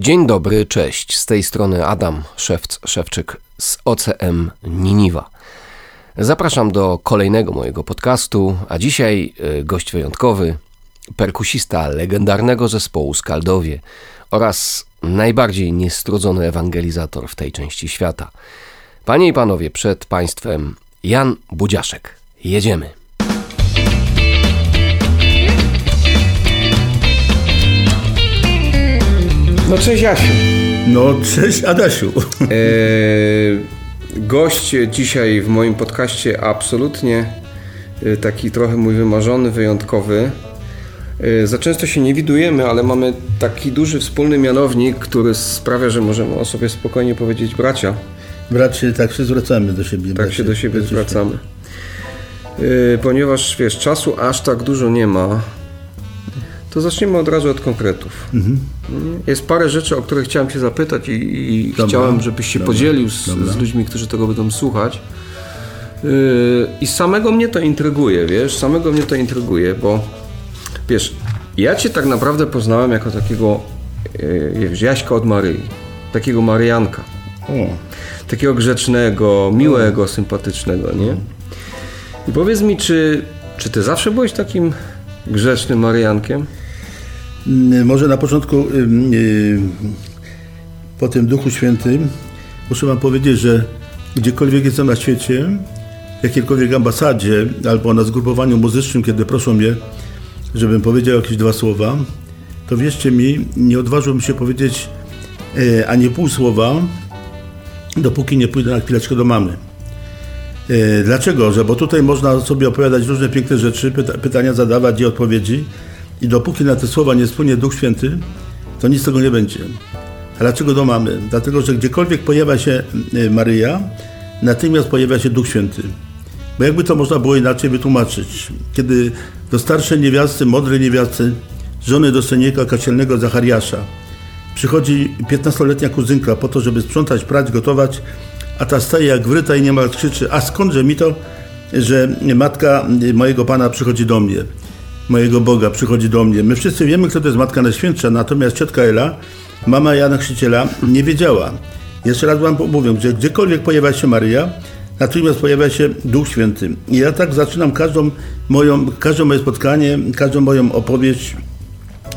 Dzień dobry, cześć. Z tej strony Adam Szewc-Szewczyk z OCM Niniwa. Zapraszam do kolejnego mojego podcastu, a dzisiaj y, gość wyjątkowy, perkusista legendarnego zespołu Skaldowie oraz najbardziej niestrudzony ewangelizator w tej części świata. Panie i panowie, przed państwem Jan Budziaszek. Jedziemy. No cześć Jasiu. No cześć Adasiu. Eee, gość dzisiaj w moim podcaście absolutnie e, taki trochę mój wymarzony, wyjątkowy. E, za często się nie widujemy, ale mamy taki duży wspólny mianownik, który sprawia, że możemy o sobie spokojnie powiedzieć bracia. Bracie, tak się zwracamy do siebie. Tak bracie, się do siebie bracie. zwracamy. E, ponieważ wiesz, czasu aż tak dużo nie ma, to zaczniemy od razu od konkretów. Mhm. Jest parę rzeczy, o które chciałem Cię zapytać i, i Dobra, chciałem, żebyś się dobra, podzielił z, z ludźmi, którzy tego będą słuchać. Yy, I samego mnie to intryguje, wiesz, samego mnie to intryguje, bo wiesz, ja Cię tak naprawdę poznałem jako takiego yy, wiesz, Jaśka od Maryi, takiego Marianka, O, takiego grzecznego, miłego, sympatycznego, nie? I powiedz mi, czy, czy Ty zawsze byłeś takim grzecznym Mariankiem? Mm, może na początku ym, po tym Duchu Świętym muszę Wam powiedzieć, że gdziekolwiek jestem na świecie, w jakiejkolwiek ambasadzie albo na zgrupowaniu muzycznym, kiedy proszą mnie, żebym powiedział jakieś dwa słowa, to wierzcie mi, nie odważyłbym się powiedzieć e, ani pół słowa, dopóki nie pójdę na chwileczkę do mamy. E, Dlaczego? Że bo tutaj można sobie opowiadać różne piękne rzeczy, pyta, pytania zadawać i odpowiedzi i dopóki na te słowa nie spłynie Duch Święty, to nic z tego nie będzie. A dlaczego do mamy? Dlatego, że gdziekolwiek pojawia się e, Maryja, natychmiast pojawia się Duch Święty. Bo jakby to można było inaczej wytłumaczyć? Kiedy do starszej niewiasty, mądrej niewiasty, żony dostojnika kacielnego Zachariasza, Przychodzi 15-letnia kuzynka po to, żeby sprzątać, prać, gotować, a ta staje jak wryta i niemal krzyczy, a skądże mi to, że matka mojego Pana przychodzi do mnie, mojego Boga przychodzi do mnie. My wszyscy wiemy, kto to jest Matka Najświętsza, natomiast ciotka Ela, mama Jana Chrzciciela, nie wiedziała. Jeszcze raz Wam mówię, że gdziekolwiek pojawia się Maryja, natychmiast pojawia się Duch Święty. I ja tak zaczynam każdą moją, każde moje spotkanie, każdą moją opowieść,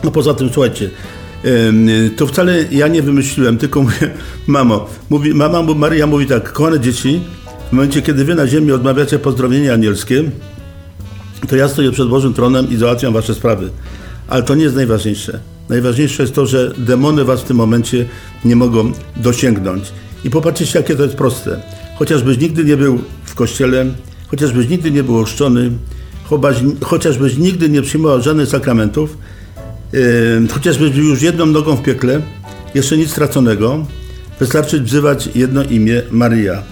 no poza tym, słuchajcie, to wcale ja nie wymyśliłem, tylko mówię, mamo, mówi, mama, Maria mówi tak, kochane dzieci, w momencie, kiedy wy na ziemi odmawiacie pozdrowienia anielskie, to ja stoję przed Bożym tronem i załatwiam wasze sprawy. Ale to nie jest najważniejsze. Najważniejsze jest to, że demony was w tym momencie nie mogą dosięgnąć. I popatrzcie, jakie to jest proste. Chociażbyś nigdy nie był w kościele, chociażbyś nigdy nie był ochrzczony, chociażbyś nigdy nie przyjmował żadnych sakramentów, Yy, chociażby był już jedną nogą w piekle, jeszcze nic straconego, wystarczy wzywać jedno imię Maryja.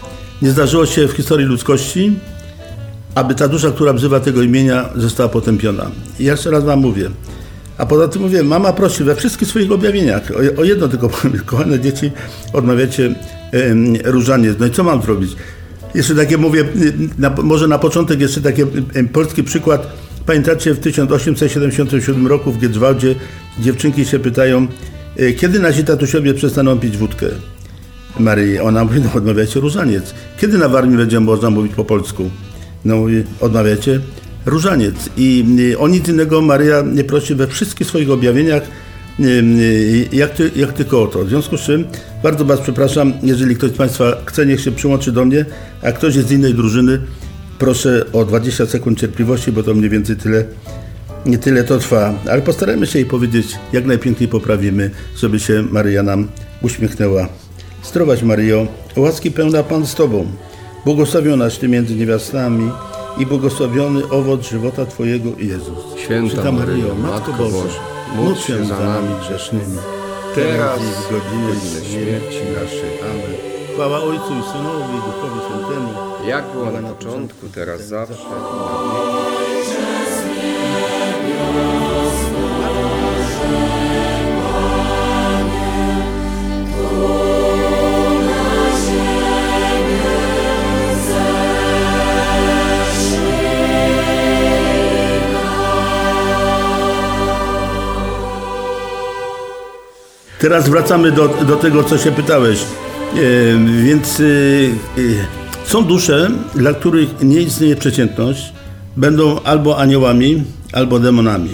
Nie zdarzyło się w historii ludzkości, aby ta dusza, która wzywa tego imienia, została potępiona. I jeszcze raz Wam mówię. A poza tym mówię, mama prosi we wszystkich swoich objawieniach. O, o jedno tylko kochane dzieci, odmawiacie em, różaniec. No i co mam zrobić? Jeszcze takie mówię, y, na, może na początek jeszcze taki polski przykład. Pamiętacie, w 1877 roku w Giedrzwałdzie dziewczynki się pytają, y, kiedy nasi tatusiowie przestaną pić wódkę? Maryi. Ona mówi, no odmawiacie różaniec. Kiedy na Warmii będzie można mówić po polsku? No mówi, odmawiacie różaniec. I y, o nic innego Maryja nie prosi we wszystkich swoich objawieniach, y, y, jak, ty, jak tylko o to. W związku z czym bardzo Was przepraszam, jeżeli ktoś z Państwa chce, niech się przyłączy do mnie, a ktoś jest z innej drużyny, proszę o 20 sekund cierpliwości, bo to mniej więcej tyle, nie tyle to trwa. Ale postarajmy się jej powiedzieć, jak najpiękniej poprawimy, żeby się Maryja nam uśmiechnęła. Zdrowaś Maryjo, łaski pełna Pan z Tobą, błogosławionaś Ty między niewiastami i błogosławiony owoc żywota Twojego Jezus. Święta Maryjo, Matko Boża, módl się za nami grzesznymi, teraz i w godzinę śmierci naszej. Amen. Chwała Ojcu i Synowi i Duchowi Świętemu. Jak było na początku, teraz zawsze. Teraz wracamy do, do tego, co się pytałeś. E, więc e, e, są dusze, dla których nie istnieje przeciętność, będą albo aniołami, albo demonami.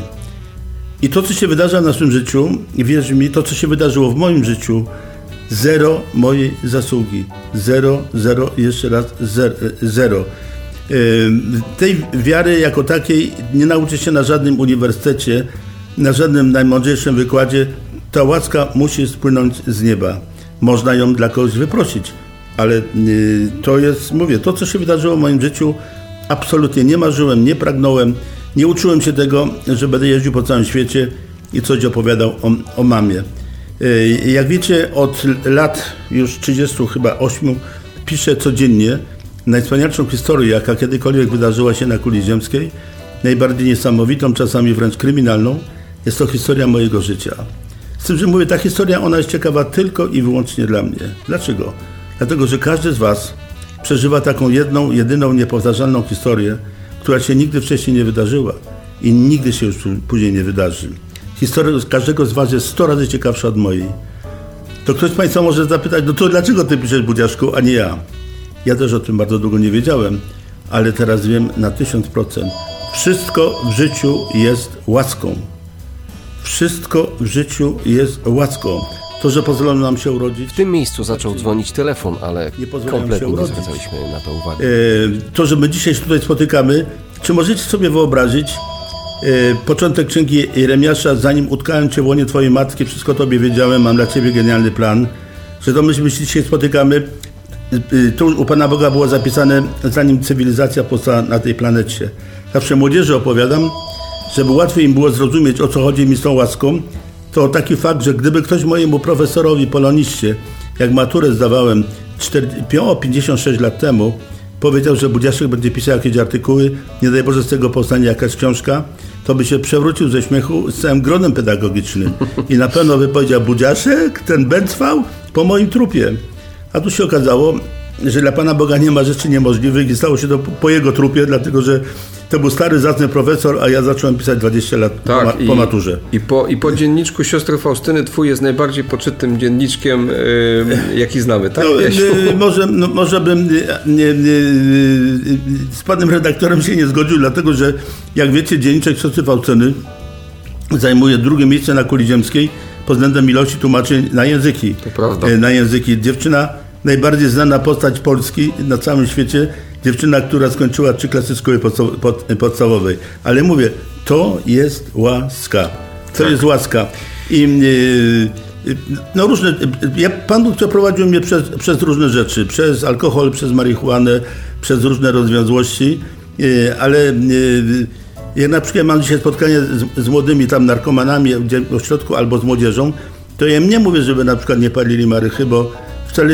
I to, co się wydarza w naszym życiu, wierz mi, to, co się wydarzyło w moim życiu, zero mojej zasługi. Zero, zero, jeszcze raz zero. Tej wiary jako takiej nie nauczy się na żadnym uniwersytecie, na żadnym najmądrzejszym wykładzie. Ta łaska musi spłynąć z nieba. Można ją dla kogoś wyprosić, ale y, to jest, mówię, to co się wydarzyło w moim życiu, absolutnie nie marzyłem, nie pragnąłem, nie uczyłem się tego, że będę jeździł po całym świecie i coś opowiadał o, o mamie. Y, jak wiecie, od lat już 30 chyba 8 piszę codziennie najwspanialszą historię, jaka kiedykolwiek wydarzyła się na kuli ziemskiej, najbardziej niesamowitą, czasami wręcz kryminalną, jest to historia mojego życia. Z tym, że mówię, ta historia, ona jest ciekawa tylko i wyłącznie dla mnie. Dlaczego? Dlatego, że każdy z Was przeżywa taką jedną, jedyną, niepowtarzalną historię, która się nigdy wcześniej nie wydarzyła i nigdy się już później nie wydarzy. Historia każdego z Was jest 100 razy ciekawsza od mojej. To ktoś z Państwa może zapytać, no to dlaczego Ty piszesz Budziaszku, a nie ja? Ja też o tym bardzo długo nie wiedziałem, ale teraz wiem na 1000%. Wszystko w życiu jest łaską. Wszystko w życiu jest łaską. To, że pozwolono nam się urodzić. W tym miejscu zaczął dzwonić telefon, ale kompletnie nie zwracaliśmy na to uwagi. E, to, że my dzisiaj się tutaj spotykamy, czy możecie sobie wyobrazić e, początek księgi Jeremiasza, zanim utkałem Cię w łonie Twojej matki, wszystko Tobie wiedziałem, mam dla Ciebie genialny plan, że to my się dzisiaj spotykamy, Y, tu u Pana Boga było zapisane, zanim cywilizacja powstała na tej planecie. Zawsze młodzieży opowiadam, żeby łatwiej im było zrozumieć, o co chodzi mi z tą łaską, to taki fakt, że gdyby ktoś mojemu profesorowi poloniście, jak maturę zdawałem 4, 56 lat temu, powiedział, że Budziaszek będzie pisał jakieś artykuły, nie daj Boże z tego powstanie jakaś książka, to by się przewrócił ze śmiechu z całym gronem pedagogicznym. I na pewno by powiedział, Budziaszek, ten bęcwał po moim trupie. A tu się okazało, że dla Pana Boga nie ma rzeczy niemożliwych i stało się to po jego trupie, dlatego że to był stary, zacny profesor, a ja zacząłem pisać 20 lat tak, po, ma, i, po, maturze. I po, I po dzienniczku siostry Faustyny twój jest najbardziej poczytym dzienniczkiem, yy, jaki znamy, tak? No, yy, może, no, może bym yy, z panem redaktorem się nie zgodził, dlatego że jak wiecie, dzienniczek siostry Faustyny zajmuje drugie miejsce na kuli ziemskiej pod względem ilości tłumaczeń na języki. To prawda. Na języki. Dziewczyna najbardziej znana postać Polski na całym świecie, dziewczyna, która skończyła trzy klasy szkoły podstawowej. Ale mówię, to jest łaska. To tak. jest łaska. I yy, no różne, ja, Pan Bóg przeprowadził mnie przez, przez różne rzeczy, przez alkohol, przez marihuanę, przez różne rozwiązłości, yy, ale yy, jak na przykład mam dzisiaj spotkanie z, z młodymi tam narkomanami w ośrodku albo z młodzieżą, to ja nie mówię, żeby na przykład nie palili marychy, bo wcale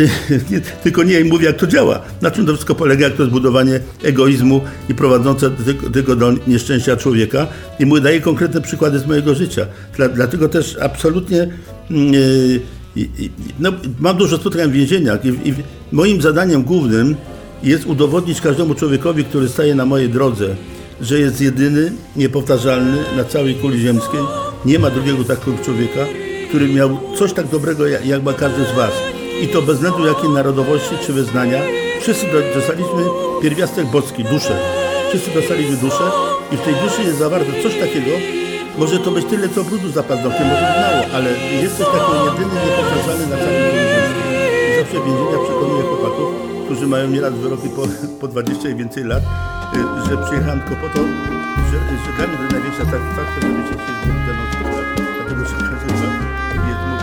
nie, tylko nie mówię, jak to działa. Na czym to wszystko polega, jak to jest budowanie egoizmu i prowadzące tylko, do nieszczęścia człowieka. I mu daję konkretne przykłady z mojego życia. Dla, dlatego też absolutnie yy, no, mam dużo spotkań w więzieniach i, i moim zadaniem głównym jest udowodnić każdemu człowiekowi, który staje na mojej drodze, że jest jedyny, niepowtarzalny na całej kuli ziemskiej. Nie ma drugiego takiego człowieka, który miał coś tak dobrego, jak ma każdy z Was i to bez względu jakiej narodowości czy wyznania, wszyscy dostaliśmy pierwiastek boski, duszę. Wszyscy dostaliśmy duszę i w tej duszy jest zawarte coś takiego, może to być tyle co brudu za paznokciem, może być mało, ale jest coś takiego jedyny, niepowtarzalny na całym korytarzu. I zawsze więzienia przekonuję chłopaków, którzy mają nieraz wyroki po, po 20 i więcej lat, y, że przyjechałem tylko po to, że, że dla mnie to największa satysfakcja, żeby się chcieli ze mną. Dlatego, że każdy z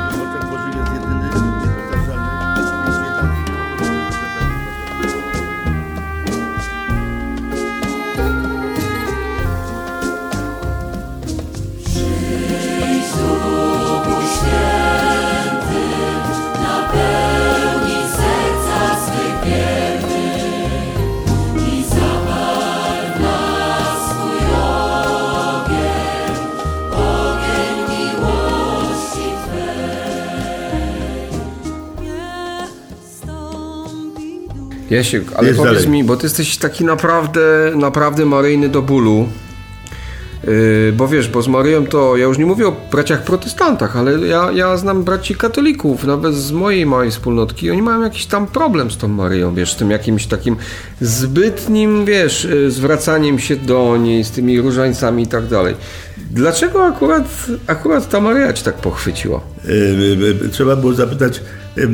Jasiek, ale Jest powiedz dalej. mi, bo ty jesteś taki naprawdę, naprawdę maryjny do bólu. Yy, bo wiesz, bo z Maryją to ja już nie mówię o braciach protestantach, ale ja, ja znam braci katolików, nawet z mojej małej wspólnotki. Oni mają jakiś tam problem z tą Maryją, wiesz, z tym jakimś takim zbytnim, wiesz, yy, zwracaniem się do niej, z tymi różańcami i tak dalej. Dlaczego akurat, akurat ta Maryja ci tak pochwyciła? Yy, trzeba było zapytać, yy,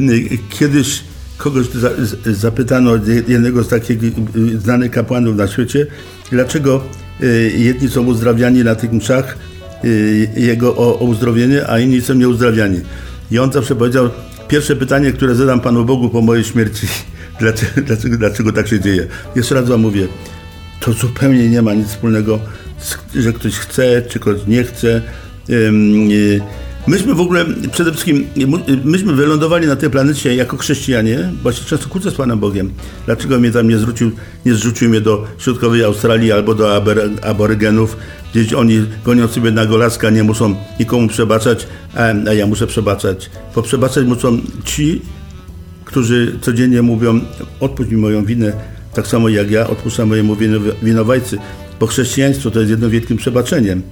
kiedyś kogoś za, zapytano, jednego z takich yy, znanych kapłanów na świecie, dlaczego Y, jedni są uzdrawiani na tych mszach y, jego o, o uzdrowienie, a inni są nieuzdrawiani. I on zawsze powiedział, pierwsze pytanie, które zadam Panu Bogu po mojej śmierci, dlaczego, dlaczego, dlaczego tak się dzieje? Jeszcze raz Wam mówię, to zupełnie nie ma nic wspólnego, że ktoś chce, czy ktoś nie chce. Y, myśmy w ogóle przede wszystkim, myśmy wylądowali na tej planecie jako chrześcijanie, bo się często kłócę z Panem Bogiem. Dlaczego mnie tam nie zrzucił, nie zrzucił mnie do środkowej Australii albo do aborygenów, gdzieś oni gonią sobie na golaska, nie muszą nikomu przebaczać, a ja muszę przebaczać. Bo przebaczać muszą ci, którzy codziennie mówią, odpuść mi moją winę, tak samo jak ja odpuszczam mojemu winowajcy. Bo chrześcijaństwo to jest jedno wielkim przebaczeniem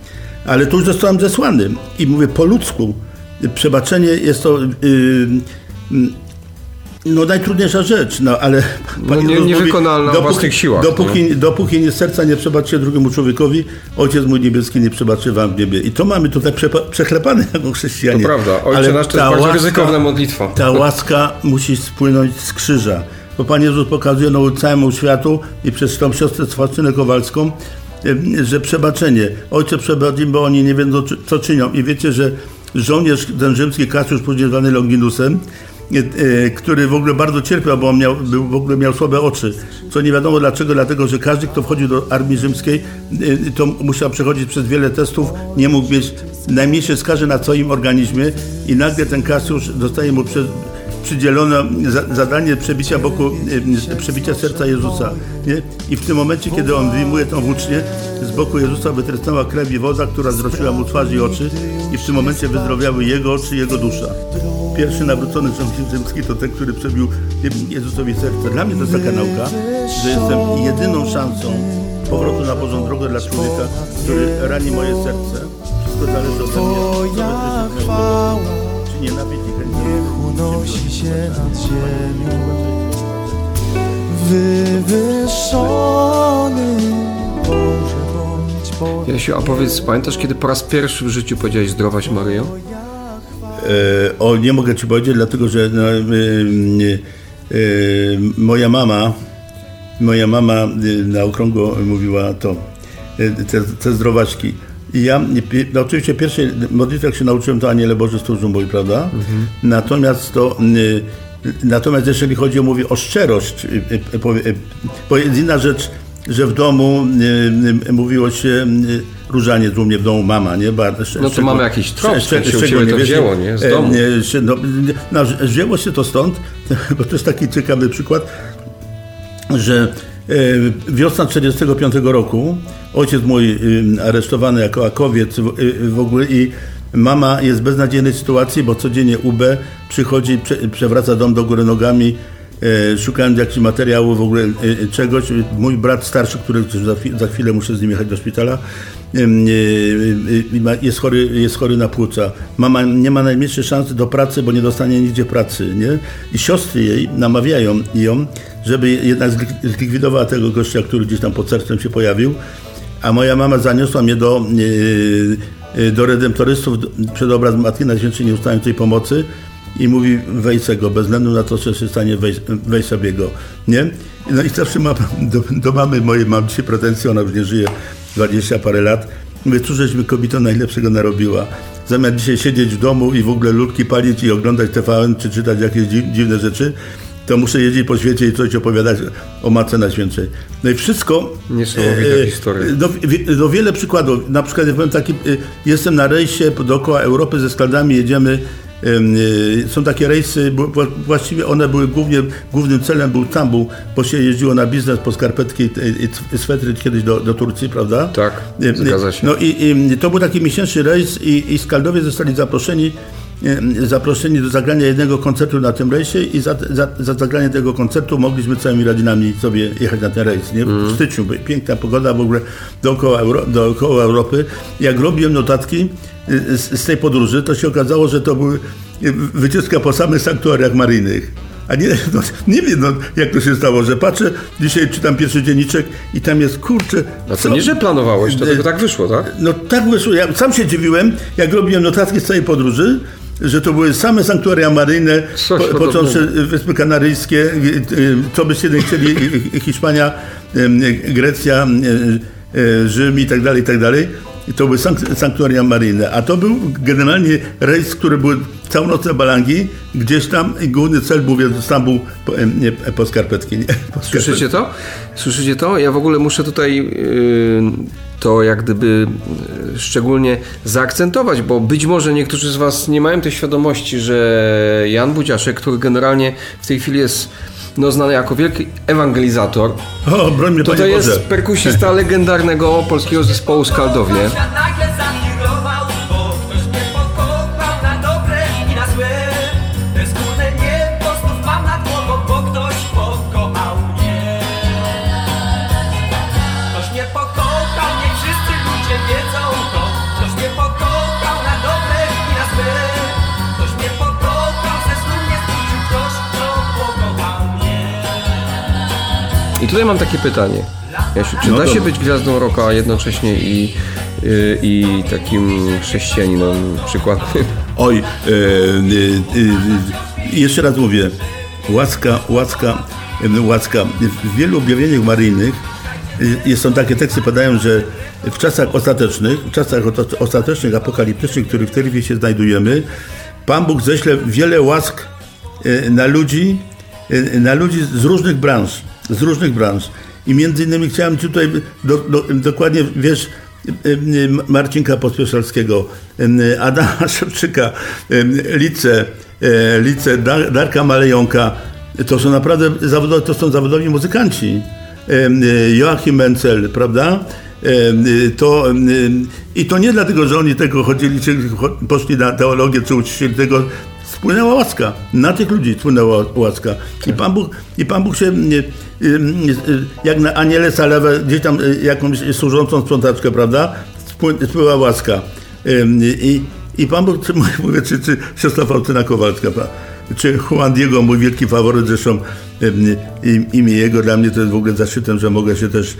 ale tu już zostałem zesłany i mówię po ludzku. Przebaczenie jest to yy, no najtrudniejsza rzecz, no ale no, nie, niewykonalna dopóki, własnych siłach. Dopóki, nie? dopóki nie serca nie przebaczy drugiemu człowiekowi, Ojciec mój niebieski nie przebaczy wam w niebie. I to mamy tutaj przechlepane jako chrześcijanie. To prawda, Ojcze ale nasz to jest bardzo łaska, ryzykowna modlitwa. Ta łaska musi spłynąć z krzyża. Bo Pan Jezus pokazuje no, całemu światu i przez tą siostrę Sławczynę Kowalską, że przebaczenie. Ojcze przebaczcie, bo oni nie wiedzą, co czynią. I wiecie, że żołnierz ten rzymski Kasiusz, później zwany Longinusem, e, e, który w ogóle bardzo cierpiał, bo on miał, był, w ogóle miał słabe oczy. Co nie wiadomo dlaczego, dlatego że każdy, kto wchodził do armii rzymskiej, e, to musiał przechodzić przez wiele testów, nie mógł mieć najmniejszej skazy na swoim organizmie i nagle ten Kasiusz dostaje mu przez przydzielono zadanie przebicia boku, e, przebicia serca Jezusa. Nie? I w tym momencie, kiedy on wyjmuje tą włócznię, z boku Jezusa wytrysnęła krew i woda, która zrosiła mu twarz i oczy i w tym momencie wyzdrowiały jego oczy i jego dusza. Pierwszy nawrócony człowiek rzymski to ten, który przebił Jezusowi serce. Dla mnie to jest taka nauka, że jestem jedyną szansą powrotu na Bożą drogę dla człowieka, który rani moje serce. Wszystko zależy ode mnie. Czy chęć unosi się nad ziemią. Wywyższony. Boże bądź Boże Jasiu, a powiedz, pamiętasz kiedy po raz pierwszy w życiu powiedziałeś zdrowaś Maryjo? E, o, nie mogę Ci powiedzieć, dlatego że no, e, e, moja mama moja mama na okrągło mówiła to, te, te zdrowaczki. I ja no oczywiście pierwszej modlitwy, jak się nauczyłem, to Aniele Boże stróżą mój, prawda? Mhm. Natomiast to y, Natomiast jeżeli chodzi o, mówię, o szczerość, y, y, bo jest inna rzecz, że w domu mówiło się różanie u mnie w domu mama, nie? Bardzo, no to mamy jakiś trop, szcz, szcz, się to wzięło, nie? Z domu. No, no, wzięło się to stąd, bo to jest taki ciekawy przykład, że wiosna 1945 roku ojciec mój aresztowany jako akowiec w ogóle i mama jest w beznadziejnej sytuacji, bo codziennie UB przychodzi, przewraca dom do góry nogami, e, szukając jakichś materiałów, w ogóle e, czegoś. Mój brat starszy, który za chwilę muszę z nim jechać do szpitala, e, jest chory, jest chory na płuca. Mama nie ma najmniejszej szansy do pracy, bo nie dostanie nigdzie pracy. Nie? I siostry jej namawiają ją, żeby jednak zlikwidowała tego gościa, który gdzieś tam pod sercem się pojawił a moja mama zaniosła mnie do, e, e, do redemptorystów przed obraz Matki Najświętszej Nieustającej Pomocy i mówi wejdź go, bez względu na to, co się stanie, wejdź, wejdź sobie go, nie? No i zawsze mam, do, do mamy mojej mam dzisiaj pretensje, ona już nie żyje 20 parę lat. Mówię, cóż żeśmy kobietą najlepszego narobiła. Zamiast dzisiaj siedzieć w domu i w ogóle lutki palić i oglądać TVN, czy czytać jakieś dziwne rzeczy, to muszę jeździć po świecie i coś opowiadać o Matce Najświętszej. No i wszystko... Niesamowite e, historie. Do, do wiele przykładów. Na przykład ja powiem taki, e, jestem na rejsie dookoła Europy ze skladami, jedziemy e, są takie rejsy, właściwie one były głównie, głównym celem był Tambuł, bo się jeździło na biznes po skarpetki i swetry kiedyś do, do Turcji, prawda? Tak, zgadza się. No i, i to był taki miesięczny rejs i, i skaldowie zostali zaproszeni e, zaproszeni do zagrania jednego koncertu na tym rejsie i za, za, za zagranie tego koncertu mogliśmy całymi rodzinami sobie jechać na ten rejs. Nie? W styczniu, bo piękna pogoda w ogóle dookoła, Euro, dookoła Europy. Jak robiłem notatki e, z, z tej podróży, to się okazało, że to były e, wycieczka po samych sanktuariach maryjnych. A nie, no, nie wiem, no, jak to się stało, że patrzę, dzisiaj czytam pierwszy dzienniczek i tam jest, kurczę... A to nie, że planowałeś, to tylko tak wyszło, tak? No tak wyszło. Ja sam się dziwiłem, jak robiłem notatki z całej podróży, że to były same sanktuaria maryjne, Coś po, począwszy Wyspy Kanaryjskie, co byście nie chcieli, Hiszpania, Grecja, y, Rzym i tak dalej, i tak dalej. I to były sank- sanktuaria maryjne. A to był generalnie rejs, który był całonocne balangi, gdzieś tam i główny cel był więc Stambuł po, nie, po skarpetki. Nie, po skarpetki. Słyszycie to? Słyszycie to? Ja w ogóle muszę tutaj yy, to jak gdyby yy, szczególnie zaakcentować, bo być może niektórzy z Was nie mają tej świadomości, że Jan Budziaszek, który generalnie w tej chwili jest no, znany jako wielki ewangelizator, O, broń mnie, to to jest perkusista legendarnego polskiego zespołu Skaldowie. Tutaj mam takie pytanie. Jasiu, czy No da się dobra. być gwiazdą roka, a jednocześnie i, y, i takim chrześcijaninem przykładnym? Oj, e, e, e, jeszcze raz mówię, łaska, łaska, łaska. W wielu objawieniach maryjnych e, są takie teksty, podają, że w czasach ostatecznych, w czasach ostatecznych, apokaliptycznych, w których w tej chwili się znajdujemy, Pan Bóg ześle wiele łask na ludzi, na ludzi z różnych branż, z różnych branż. I między innymi chciałem tutaj do, do, dokładnie, wiesz, Marcinka Pospieszalskiego, Adama Szewczyka, Lice, e, Lice Dar- Darka Malejonka. To są naprawdę zawodowi, to są zawodowi muzykanci. Joachim Mencel, prawda? To, I to nie dlatego, że oni tego chodzili, czy poszli na teologię, czy uczyli tego, spłynęła łaska. Na tych ludzi spłynęła łaska. I Pan Bóg, i Pan Bóg się, y, y, y, jak na aniele salewę, gdzieś tam jakąś służącą sprzątaczkę, prawda? Spły- Spływa łaska. I, i Pan Bóg, czy, mówię, czy, czy siostra Faustyna Kowalska, czy Juan Diego, mój wielki faworyt, zresztą imię jego dla mnie to jest w ogóle zaszczytem, że mogę się też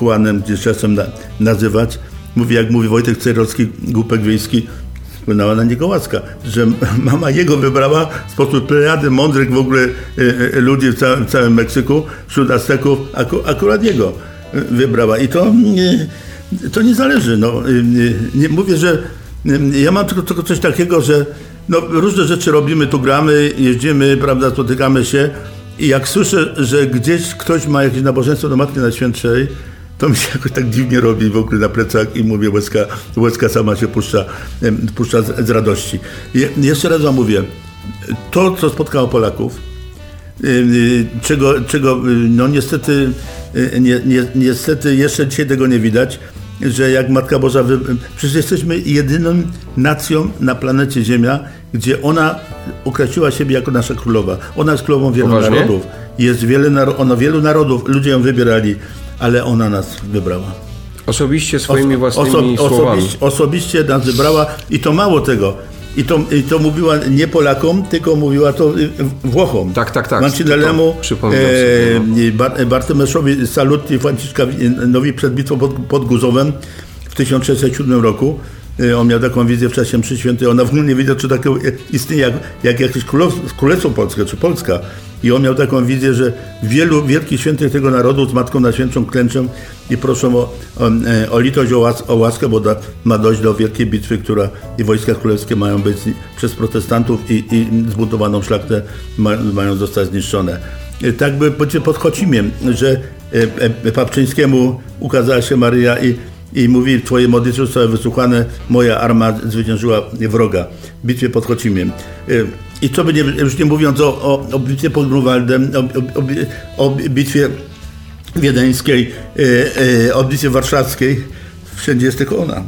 Juanem gdzieś czasem na, nazywać. Mówi, jak mówi Wojtek Cejrowski, głupek wiejski, wpłynęła na niego łaska, że mama jego wybrała spośród plejady mądrych w ogóle e, e, ludzi w całym, w całym Meksyku, wśród Azteków, aku, akurat jego e, wybrała. I to, to nie zależy. No, mówię, że ja mam tylko, tylko coś takiego, że no, różne rzeczy robimy, tu gramy, jeździmy, prawda, spotykamy się i jak słyszę, że gdzieś ktoś ma jakieś nabożeństwo do Matki Najświętszej, to mi się jakoś tak dziwnie robi w ogóle na plecach i mówię, łezka, łezka sama się puszcza, puszcza z, z radości. Je, jeszcze raz wam mówię, to co spotkało Polaków, y, czego, czego y, no niestety, y, nie, nie, niestety jeszcze dzisiaj tego nie widać, że jak Matka Boża, wy... przecież jesteśmy jedyną nacją na planecie Ziemia, gdzie ona określiła siebie jako nasza królowa. Ona jest królową wielu Poważnie? narodów. Jest wiele, naro... ona wielu narodów, ludzie ją wybierali, ale ona nas wybrała. Osobiście swoimi własnymi Oso- słowami. Osobiście, osobiście nas wybrała i to mało tego. I to, I to mówiła nie Polakom, tylko mówiła to y, Włochom. Tak, tak, tak. Marcinellemu, To przypominam sobie, e, Bar- Bartomeszowi Salutti Franciszkanowi przed bitwą pod, pod Guzowem w 1607 roku. E, On miał taką wizję w czasie mszy świętej. Ona w ogóle nie wiedział, czy takie istnieje jak, jak jakieś królestwo polskie, czy Polska. I on miał taką wizję, że wielu wielkich świętych tego narodu z Matką Najświętszą klęczą i proszą o, o, e, o litość, o, łas, o łaskę, bo da, ma dojść do wielkiej bitwy, która i wojska królewskie mają być przez protestantów i, i zbudowaną szlachtę ma, mają zostać zniszczone. E, Tak by pod Chocimiem, że e, e, Papczyńskiemu ukazała się Maryja i, i mówi, twoje modlitwy zostały wysłuchane, moja arma zwyciężyła wroga w bitwie pod Chocimiem. E, I co by nie, już nie mówiąc o, o, o bitwie pod Grunwaldem, o, o, bitwie wiedeńskiej, e, e, o bitwie warszawskiej, wszędzie jest tylko ona.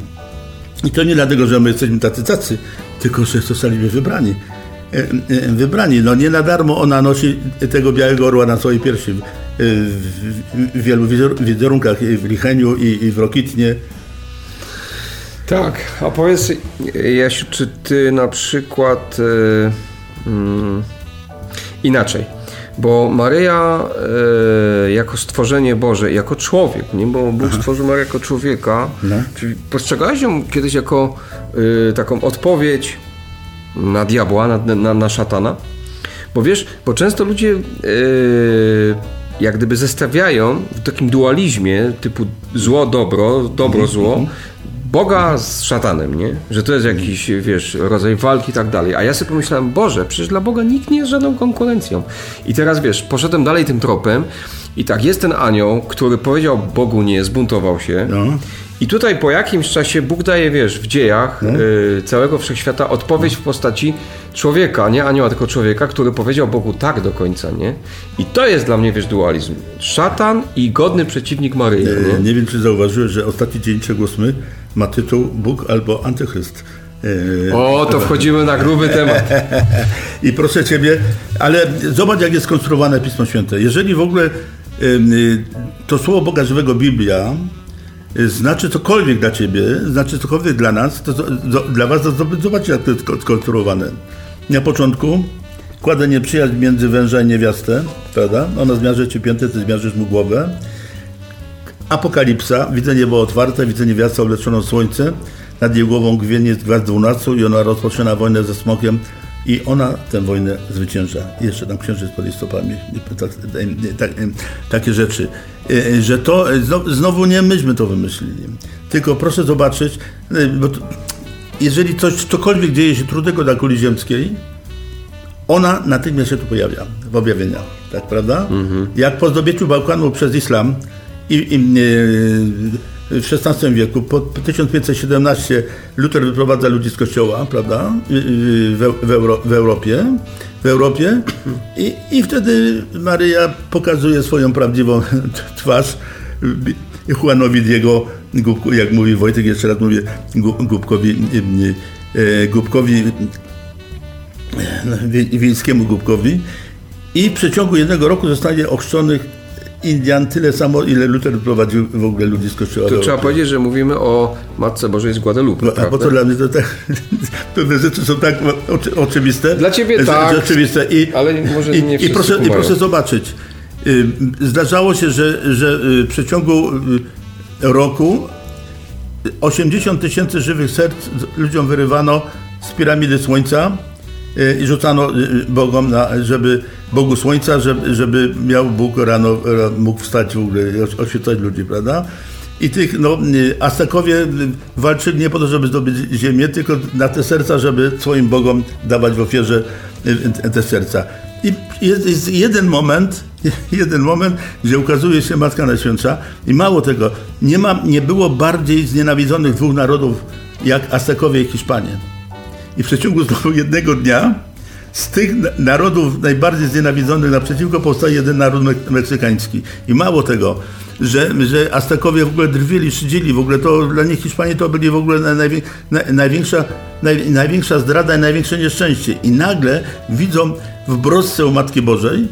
I to nie dlatego, że my jesteśmy tacy tacy, tylko że zostaliśmy wybrani. Wybrani. No nie na darmo ona nosi tego białego orła na swojej piersi. E, W, wielu wizer- wizerunkach, i w Licheniu i, w Rokitnie. Tak, a powiedz Jasiu, czy ty na przykład e, mm, inaczej, bo Maryja jako stworzenie Boże, jako człowiek, nie? bo Bóg stworzył Maryję jako człowieka, No. czy postrzegałeś ją kiedyś jako taką odpowiedź na diabła, na, na, na szatana? Bo wiesz, bo często ludzie jak gdyby zestawiają w takim dualizmie typu zło, dobro, dobro, zło, Boga z szatanem, nie? Że to jest jakiś, wiesz, rodzaj walki i tak dalej. A ja sobie pomyślałem, Boże, przecież dla Boga nikt nie jest żadną konkurencją. I teraz, wiesz, poszedłem dalej tym tropem i tak, jest ten anioł, który powiedział Bogu nie, zbuntował się. No. I tutaj po jakimś czasie Bóg daje, wiesz, w dziejach y, całego wszechświata odpowiedź w postaci człowieka, nie anioła, tylko człowieka, który powiedział Bogu tak do końca, nie? I to jest dla mnie, wiesz, dualizm. Szatan i godny przeciwnik Maryi, E, nie? Nie wiem, czy zauważyłeś, że ostatni dzień Trzech Ósmy ma tytuł Bóg albo Antychryst. E, O, to wchodzimy na gruby temat. I proszę Ciebie, ale zobacz, jak jest skonstruowane Pismo Święte. Jeżeli w ogóle y, to słowo Boga żywego Biblia znaczy cokolwiek dla Ciebie, znaczy cokolwiek dla nas, to, dla Was, to zobacz- zobaczcie, jak to jest sko- skonstruowane. Na początku kładę nieprzyjaźń między węża i niewiastę, prawda? Ona zmiarzy Ci piętę, Ty zmiarzysz mu głowę. Apokalipsa, widzę niebo otwarte, widzę niewiastę obleczoną słońce, nad jej głową gwienie gwiazd dwunastu i ona rozpoczyna wojnę ze smokiem i ona tę wojnę zwycięża. Jeszcze tam księżyc pod jej tak, tak, takie rzeczy. E, Że to, e, znowu, nie myśmy to wymyślili, tylko proszę zobaczyć, e, bo to, jeżeli coś, cokolwiek dzieje się trudnego dla kuli ziemskiej, ona natychmiast się tu pojawia w objawieniach, tak prawda? Jak po zdobyciu Bałkanu przez islam i, i, w XVI wieku, po 1517 Luther wyprowadza ludzi z kościoła, prawda? Y, y, W, w, Euro, w Europie. W Europie. I, i wtedy Maryja pokazuje swoją prawdziwą twarz. Juanowi Diego, Gubku, jak mówi Wojtek, jeszcze raz mówię, Gu- Gubkowi, y, Gubkowi wie- wiejskiemu Gubkowi. I w przeciągu jednego roku zostanie ochrzczonych Indian tyle samo, ile Luther prowadził w ogóle ludzi z kościoła. To trzeba powiedzieć, że mówimy o Matce Bożej z Guadalupe, No, a po to dla mnie to tak, pewne rzeczy są tak oczy, oczywiste. Dla ciebie że, tak, że oczywiste. I, ale może i, nie i, proszę, I proszę zobaczyć. Zdarzało się, że, że y, w przeciągu y, roku 80 tysięcy żywych serc ludziom wyrywano z piramidy słońca y, i rzucano Bogom, na, żeby Bogu słońca, żeby, żeby miał Bóg rano, ra- mógł wstać w ogóle i oś- oświetlać ludzi, prawda? I tych, no, y, Aztekowie y, walczyli nie po to, żeby zdobyć ziemię, tylko na te serca, żeby swoim Bogom dawać w ofierze y, te serca. I jest, jest jeden moment, jeden moment, gdzie ukazuje się Matka Najświętsza i mało tego, nie, ma, nie było bardziej znienawidzonych dwóch narodów jak Aztekowie i Hiszpanie. I w przeciągu znowu jednego dnia z tych na- narodów najbardziej znienawidzonych naprzeciwko powstaje jeden naród mek- meksykański. I mało tego, że, że Aztekowie w ogóle drwili, szydzili, w ogóle to dla nich Hiszpanie to byli w ogóle na- najwię, na, największa, naj, największa zdrada i największe nieszczęście. I nagle widzą w brosce u Matki Bożej,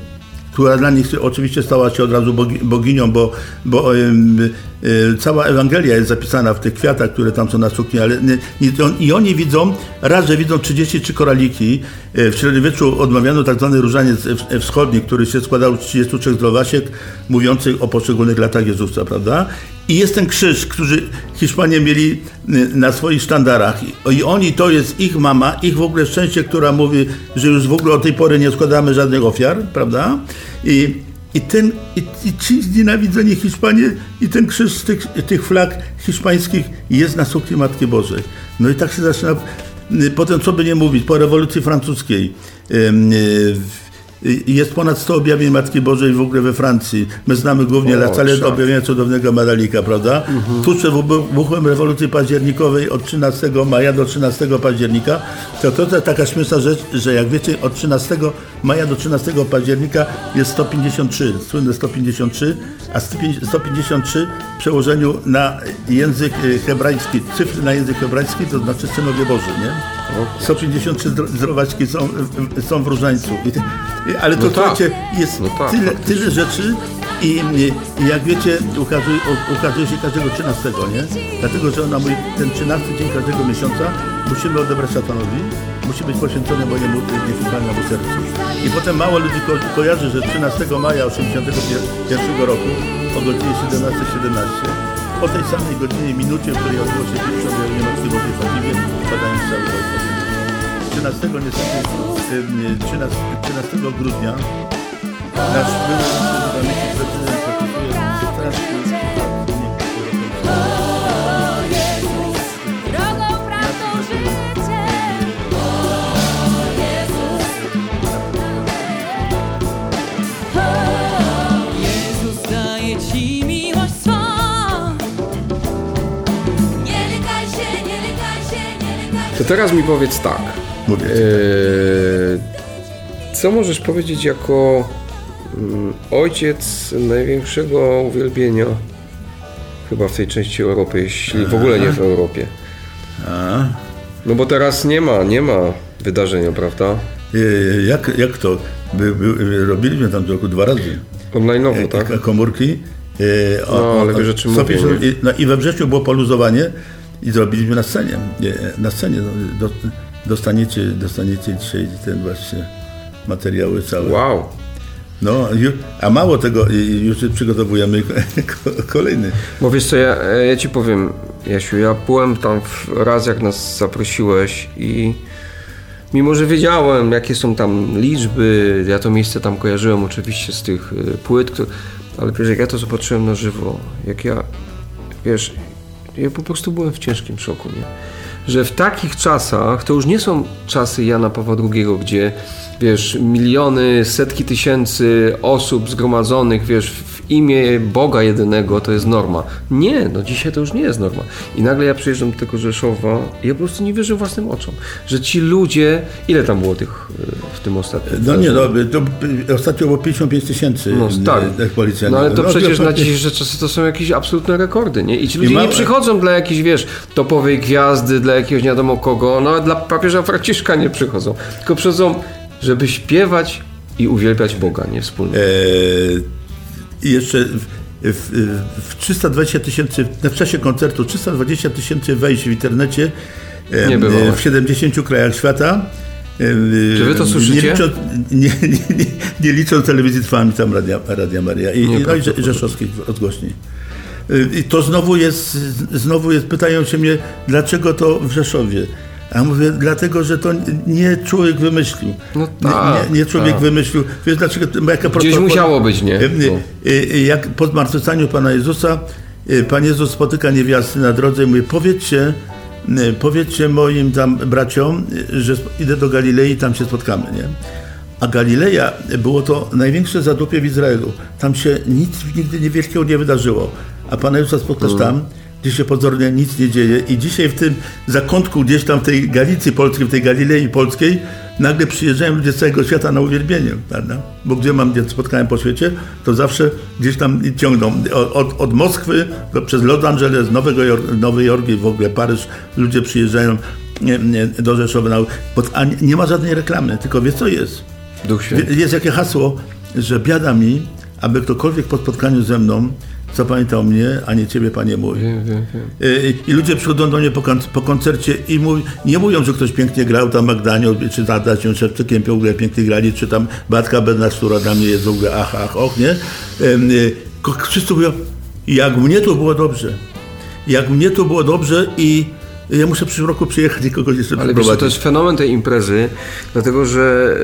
która dla nich oczywiście stała się od razu bogi, boginią, bo, bo cała Ewangelia jest zapisana w tych kwiatach, które tam są na sukni, ale nie, nie, on, i oni widzą, raz, że widzą 33 koraliki, y, w średniowieczu odmawiano tak zwany różaniec wschodni, który się składał z 33 zdrowasiek mówiących o poszczególnych latach Jezusa, prawda? I jest ten krzyż, który Hiszpanie mieli y, na swoich sztandarach. I oni, to jest ich mama, ich w ogóle szczęście, która mówi, że już w ogóle od tej pory nie składamy żadnych ofiar, prawda? I, i, ten, i, i ci znienawidzeni Hiszpanie i ten krzyż z tych, tych flag hiszpańskich jest na sukni Matki Bożej. No i tak się zaczyna. y, Potem, co by nie mówić, po rewolucji francuskiej y, jest ponad 100 objawień Matki Bożej w ogóle we Francji. My znamy głównie O, La Salette szak. objawienia cudownego Madalika, prawda? Tuż przed wybuchem rewolucji październikowej od 13 maja do 13 października, to to jest taka śmieszna rzecz, że jak wiecie, od 13 maja do 13 października jest 153, słynne 153, a 153 w przełożeniu na język y, hebrajski, cyfry na język hebrajski, to znaczy synowie Boży, nie? 153 zdro- zdrowaczki są, w- są w Różańcu. Ale to No tak. słuchajcie, jest No tak, tyle, faktycznie. tyle rzeczy i, i jak wiecie, ukazuje, ukazuje się każdego 13, nie? Dlatego, że na mój, ten 13 dzień każdego miesiąca musimy odebrać szatanowi, musi być poświęcony mojemu niesłychanemu sercu. I potem mało ludzi ko kojarzy, że 13 maja 1981 roku o godzinie 17.17 o tej samej godzinie, minucie, w której odbyło się pierwsze objawienie Matki Bożej Fatimie, padają strzały do Ojca. 13 niestety, em, 13, 13 grudnia nasz były prezydent prezydent podpisuje To teraz mi powiedz tak. Mówię. Eee, co możesz powiedzieć jako mm, ojciec największego uwielbienia chyba w tej części Europy, jeśli w ogóle nie w Europie? No bo teraz nie ma, nie ma wydarzenia, prawda? e, jak, jak to? By, by, robiliśmy tam w roku dwa razy. Online'owo, e, tak? komórki. E, No, ale wiesz, o czym mówię, 150 nie? i, no, I we wrześniu było poluzowanie i zrobiliśmy na scenie. Nie, na scenie no, do, dostaniecie, dostaniecie dzisiaj ten właśnie materiały całe. Wow. No, a mało tego, już przygotowujemy ko- kolejny. Bo wiesz co, ja, ja ci powiem, Jasiu, ja byłem tam raz, jak nas zaprosiłeś i mimo, że wiedziałem, jakie są tam liczby, ja to miejsce tam kojarzyłem oczywiście z tych y, płyt, które, ale wiesz, jak ja to zobaczyłem na żywo, jak ja, wiesz, ja po prostu byłem w ciężkim szoku, nie? Że w takich czasach, to już nie są czasy Jana Pawła II, gdzie wiesz, miliony, setki tysięcy osób zgromadzonych, wiesz, imię Boga jedynego to jest norma. Nie, no dzisiaj to już nie jest norma. I nagle ja przyjeżdżam do tego Rzeszowa i ja po prostu nie wierzę własnym oczom, że ci ludzie, ile tam było tych y, w tym ostatnim? No nie, no, to y, ostatnio było 55 tysięcy No tak. y, policjantów. No ale to No, przecież na pan, dzisiejsze czasy to są jakieś absolutne rekordy, nie? I ci ludzie ma- nie przychodzą dla jakiejś, wiesz, topowej gwiazdy, dla jakiegoś nie wiadomo kogo, no dla papieża Franciszka nie przychodzą, tylko przychodzą, żeby śpiewać i uwielbiać Boga, nie? Wspólnie. E, I jeszcze w, w, w 320 tysięcy, w czasie koncertu 320 tysięcy wejść w internecie Nie w 70 krajach świata. Czy wy to nie słyszycie? licząc, nie, nie, nie, nie licząc telewizji trwami tam Radia, Radia Maria i, no i rzeszowskich rozgłośni. E, I to znowu jest, znowu jest, pytają się mnie, dlaczego to w Rzeszowie? A ja mówię, dlatego, że to nie człowiek wymyślił. No Nie- tak, nie, nie człowiek tak. wymyślił. Wiesz dlaczego? Jaka Gdzieś prosto- musiało być, nie? E, e, No. e, Jak po zmartwychwstaniu Pana Jezusa, Pan Jezus spotyka niewiasty na drodze i mówi, powiedzcie, powiedzcie moim tam braciom, że idę do Galilei, tam się spotkamy, nie? A Galileja było to największe zadupie w Izraelu. Tam się nic nigdy niewielkiego nie wydarzyło. A Pana Jezusa spotkasz tam, gdzie się pozornie nic nie dzieje i dzisiaj w tym zakątku gdzieś tam w tej Galicji polskiej, w tej Galilei polskiej nagle przyjeżdżają ludzie z całego świata na uwielbienie, prawda? Bo gdzie mam, gdzie spotkałem po świecie, to zawsze gdzieś tam ciągną. Od, od, od Moskwy przez Los Angeles, Nowego Jork, Nowy Jork i w ogóle Paryż ludzie przyjeżdżają nie, nie, do Rzeszowa. Na, bo, a nie, nie ma żadnej reklamy, tylko wie co jest. Duch Święty. Jest jakie hasło, że biada mi, aby ktokolwiek po spotkaniu ze mną zapamiętał mnie, a nie ciebie, panie mój. Wiem, wiem, wiem. Y, I ludzie przychodzą do mnie po, po koncercie i mówi, nie mówią, że ktoś pięknie grał, tam Magdanio, czy Tata się Szewczykiem ogóle pięknie grali, czy tam Batka Bednarz, która dla mnie jest w ogóle ach, ach, och, nie? Y, Wszyscy mówią, jak mnie to było dobrze. Jak mnie to było dobrze i ja muszę w przyszłym roku przyjechać i kogoś jeszcze Ale wiesz, co, to jest fenomen tej imprezy, dlatego że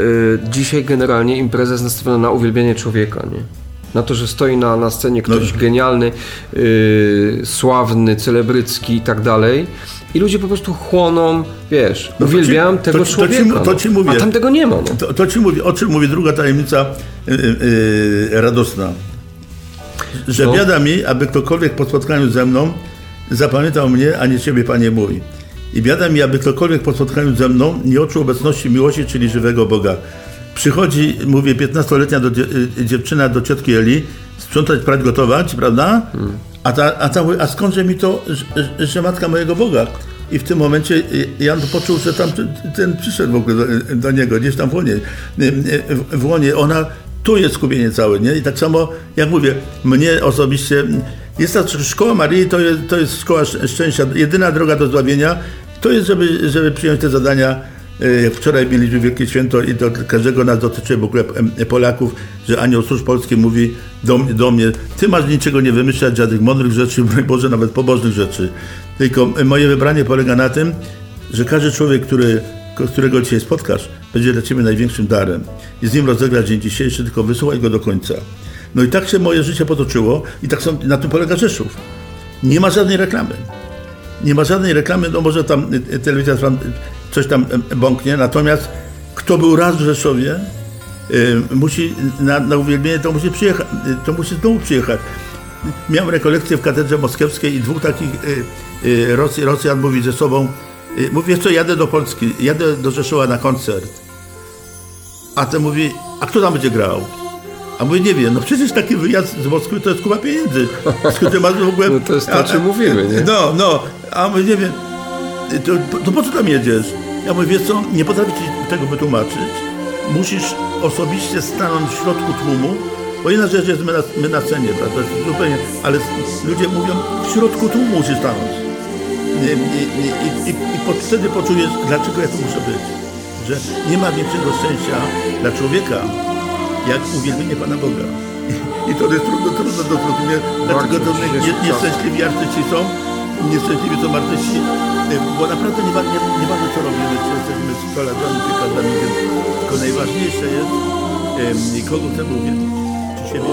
y, dzisiaj generalnie impreza jest nastawiona na uwielbienie człowieka, nie? Na to, że stoi na, na scenie ktoś No. genialny, y, sławny, celebrycki i tak dalej. I ludzie po prostu chłoną, wiesz, No uwielbiam ci- tego to ci- to ci- człowieka. to no. ci mówię. A tam tego nie ma. No. To, to ci mówi, o czym mówi druga tajemnica y, y, y, radosna. Że No. biada mi, aby ktokolwiek po spotkaniu ze mną zapamiętał mnie, a nie ciebie, panie mój. I biada mi, aby ktokolwiek po spotkaniu ze mną nie oczuł obecności miłości, czyli żywego Boga. Przychodzi, mówię, 15-letnia do, y, dziewczyna do ciotki Eli, sprzątać, prać, gotować, prawda? A ta, a ta a skądże mi to, że, że matka mojego Boga? i w tym momencie y, Jan poczuł, że tam ten- przyszedł w ogóle do, do niego, gdzieś tam w łonie. Y, W łonie ona, tu jest skupienie całe, nie? I tak samo, jak mówię, mnie osobiście, jest ta szkoła Marii, to jest, to jest szkoła szcz- szczęścia, jedyna droga do zbawienia, to jest, żeby, żeby przyjąć te zadania, wczoraj mieliśmy Wielkie Święto i to każdego nas dotyczy w ogóle Polaków, że Anioł Służb Polski mówi do, do mnie, ty masz niczego nie wymyślać, żadnych mądrych rzeczy, Boże, nawet pobożnych rzeczy. Tylko y, moje wybranie polega na tym, że każdy człowiek, który, którego dzisiaj spotkasz, będzie dla ciebie największym darem. I z nim rozegrać dzień dzisiejszy, tylko wysłuchaj go do końca. No i tak się moje życie potoczyło i tak są, na tym polega Rzeszów. Nie ma żadnej reklamy. Nie ma żadnej reklamy, no może tam y, telewizja coś tam bąknie, natomiast kto był raz w Rzeszowie, y, musi na, na uwielbienie to musi przyjechać, to musi znowu przyjechać. Miałem rekolekcję w katedrze moskiewskiej i dwóch takich y, y, Rosj, Rosjan mówi ze sobą, y, mówi, wiesz co, jadę do Polski, jadę do Rzeszowa na koncert. A ten mówi, a kto tam będzie grał? A mówi, nie wiem, no przecież taki wyjazd z Moskwy to jest kupa pieniędzy. Skąd ty masz w ogóle... No to jest to, o czym mówimy, nie? No, no, a mówi, nie wiem, to, to po co tam jedziesz? Ja mówię, wiesz co, nie potrafię ci tego wytłumaczyć. Musisz osobiście stanąć w środku tłumu, bo jedna rzecz jest my na, my na scenie, prawda, zupełnie, ale ludzie mówią, w środku tłumu musisz stanąć. I, i, i, i, i po, wtedy poczujesz, dlaczego ja tu muszę być. Że nie ma większego szczęścia dla człowieka, jak uwielbienie Pana Boga. I to jest trudno, trudno do zrozumienia, dlaczego to nie, nie, nieszczęśliwi artyści są, nieszczęśliwi są artyści, y, bo naprawdę nie, nie, nie ważne co robimy, czy jesteśmy skolarzami, piekarzami, więc tylko najważniejsze jest, kogo chcemy uwielbić. Czy siebie.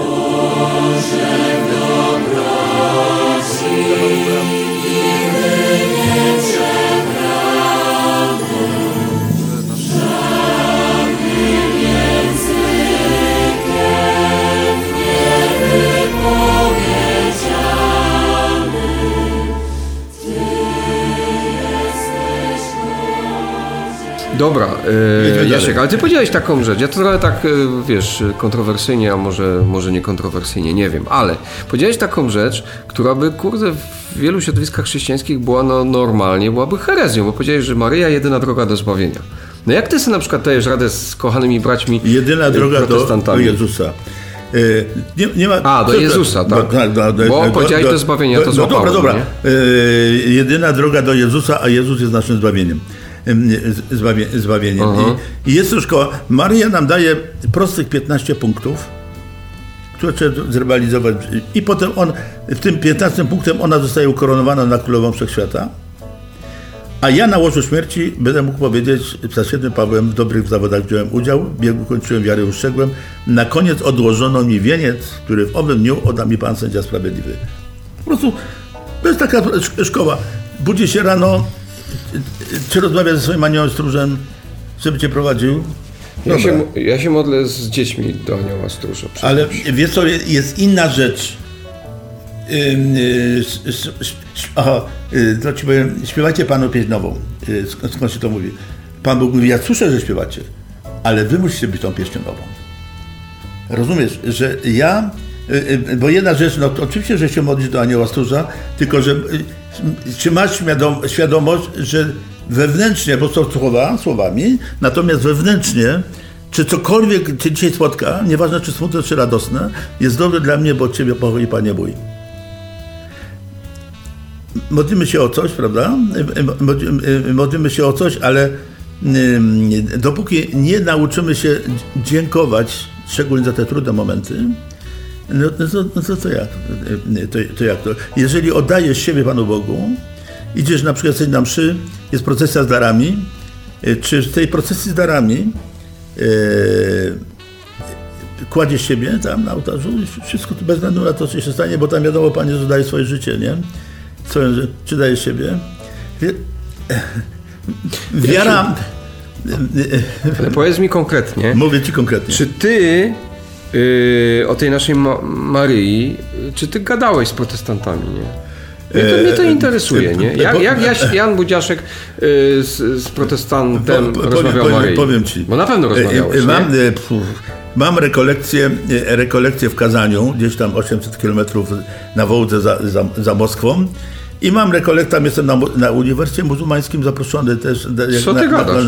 Dobra, dalej. Jasiek, ale ty powiedziałeś taką rzecz, ja to trochę tak, e, wiesz, kontrowersyjnie, a może, może nie kontrowersyjnie, nie wiem, ale powiedziałeś taką rzecz, która by, kurde, w wielu środowiskach chrześcijańskich była no, normalnie, byłaby herezją, bo powiedziałeś, że Maryja jedyna droga do zbawienia. No jak ty sobie na przykład dajesz radę z kochanymi braćmi Jedyna e, droga do, do? Jezusa. Nie, nie ma, A, do to- Jezusa, tak. do- do- Bo powiedziałeś do zbawienia, to no, złapałem, Dobra, dobra. Y, Jedyna droga do Jezusa, a Jezus jest naszym zbawieniem. Zbawie, zbawieniem. I, I jest to szkoła. Maria nam daje prostych 15 punktów, które trzeba zrealizować. I potem on, w tym 15 punktem ona zostaje ukoronowana na królową wszechświata. A ja na łożu śmierci będę mógł powiedzieć, za świętym Pawłem w dobrych zawodach wziąłem udział, biegu kończyłem, wiarę uszczegłem. Na koniec odłożono mi wieniec, który w owym dniu odda mi Pan Sędzia Sprawiedliwy. Po prostu to jest taka sz- szkoła. Budzi się rano, czy rozmawia ze swoim aniołem stróżem, żeby cię prowadził. Ja się, ja się modlę z dziećmi do anioła stróża. Ale wiesz co, jest inna rzecz. Ym, y, s- s- s- Aha, y, to ci powiem, śpiewajcie Panu pieśń nową. Y, Skąd, się to mówi? Pan Bóg mówi, ja słyszę, że śpiewacie, ale wy musicie być tą pieśnią nową. Rozumiesz, że ja, bo jedna rzecz, no oczywiście, że się modlisz do anioła stróża, tylko że y, czy masz świadom, świadomość, że wewnętrznie, bo są słowa, słowami, natomiast wewnętrznie, czy cokolwiek cię dzisiaj spotka, nieważne czy smutne, czy radosne, jest dobre dla mnie, bo Ciebie pochodzi Panie mój. Modlimy się o coś, prawda? Modlimy- się o coś, ale dopóki nie nauczymy się dziękować, szczególnie za te trudne momenty, no, no, to, no to, to jak? To, to jak to? Jeżeli oddajesz siebie Panu Bogu, idziesz na przykład na mszy, jest procesja z darami, y, czy w tej procesji z darami yy, kładziesz siebie tam na ołtarzu i wszystko bez względu na to, co się stanie, bo tam wiadomo, Pan Jezus daje swoje życie, nie? Ży- czy dajesz siebie? Wie- Wiara, Ale powiedz mi konkretnie, mówię Ci konkretnie. Czy ty yy, o tej naszej Ma- Maryi, yy, czy ty gadałeś z protestantami, nie? Mnie to, mnie to E, interesuje, e, nie? e, Jak, jak Jaś, Jan Budziaszek yy, z, z protestantem Po- po- rozmawiał powiem, Maryi? powiem Ci. Bo na pewno rozmawiałeś, Mam, nie? mam rekolekcję, rekolekcję w Kazaniu, gdzieś tam 800 km na Wołdze za, za, za Moskwą. I mam rekolektam, jestem na, na Uniwersytecie Muzułmańskim zaproszony też. jak Co ty gadasz?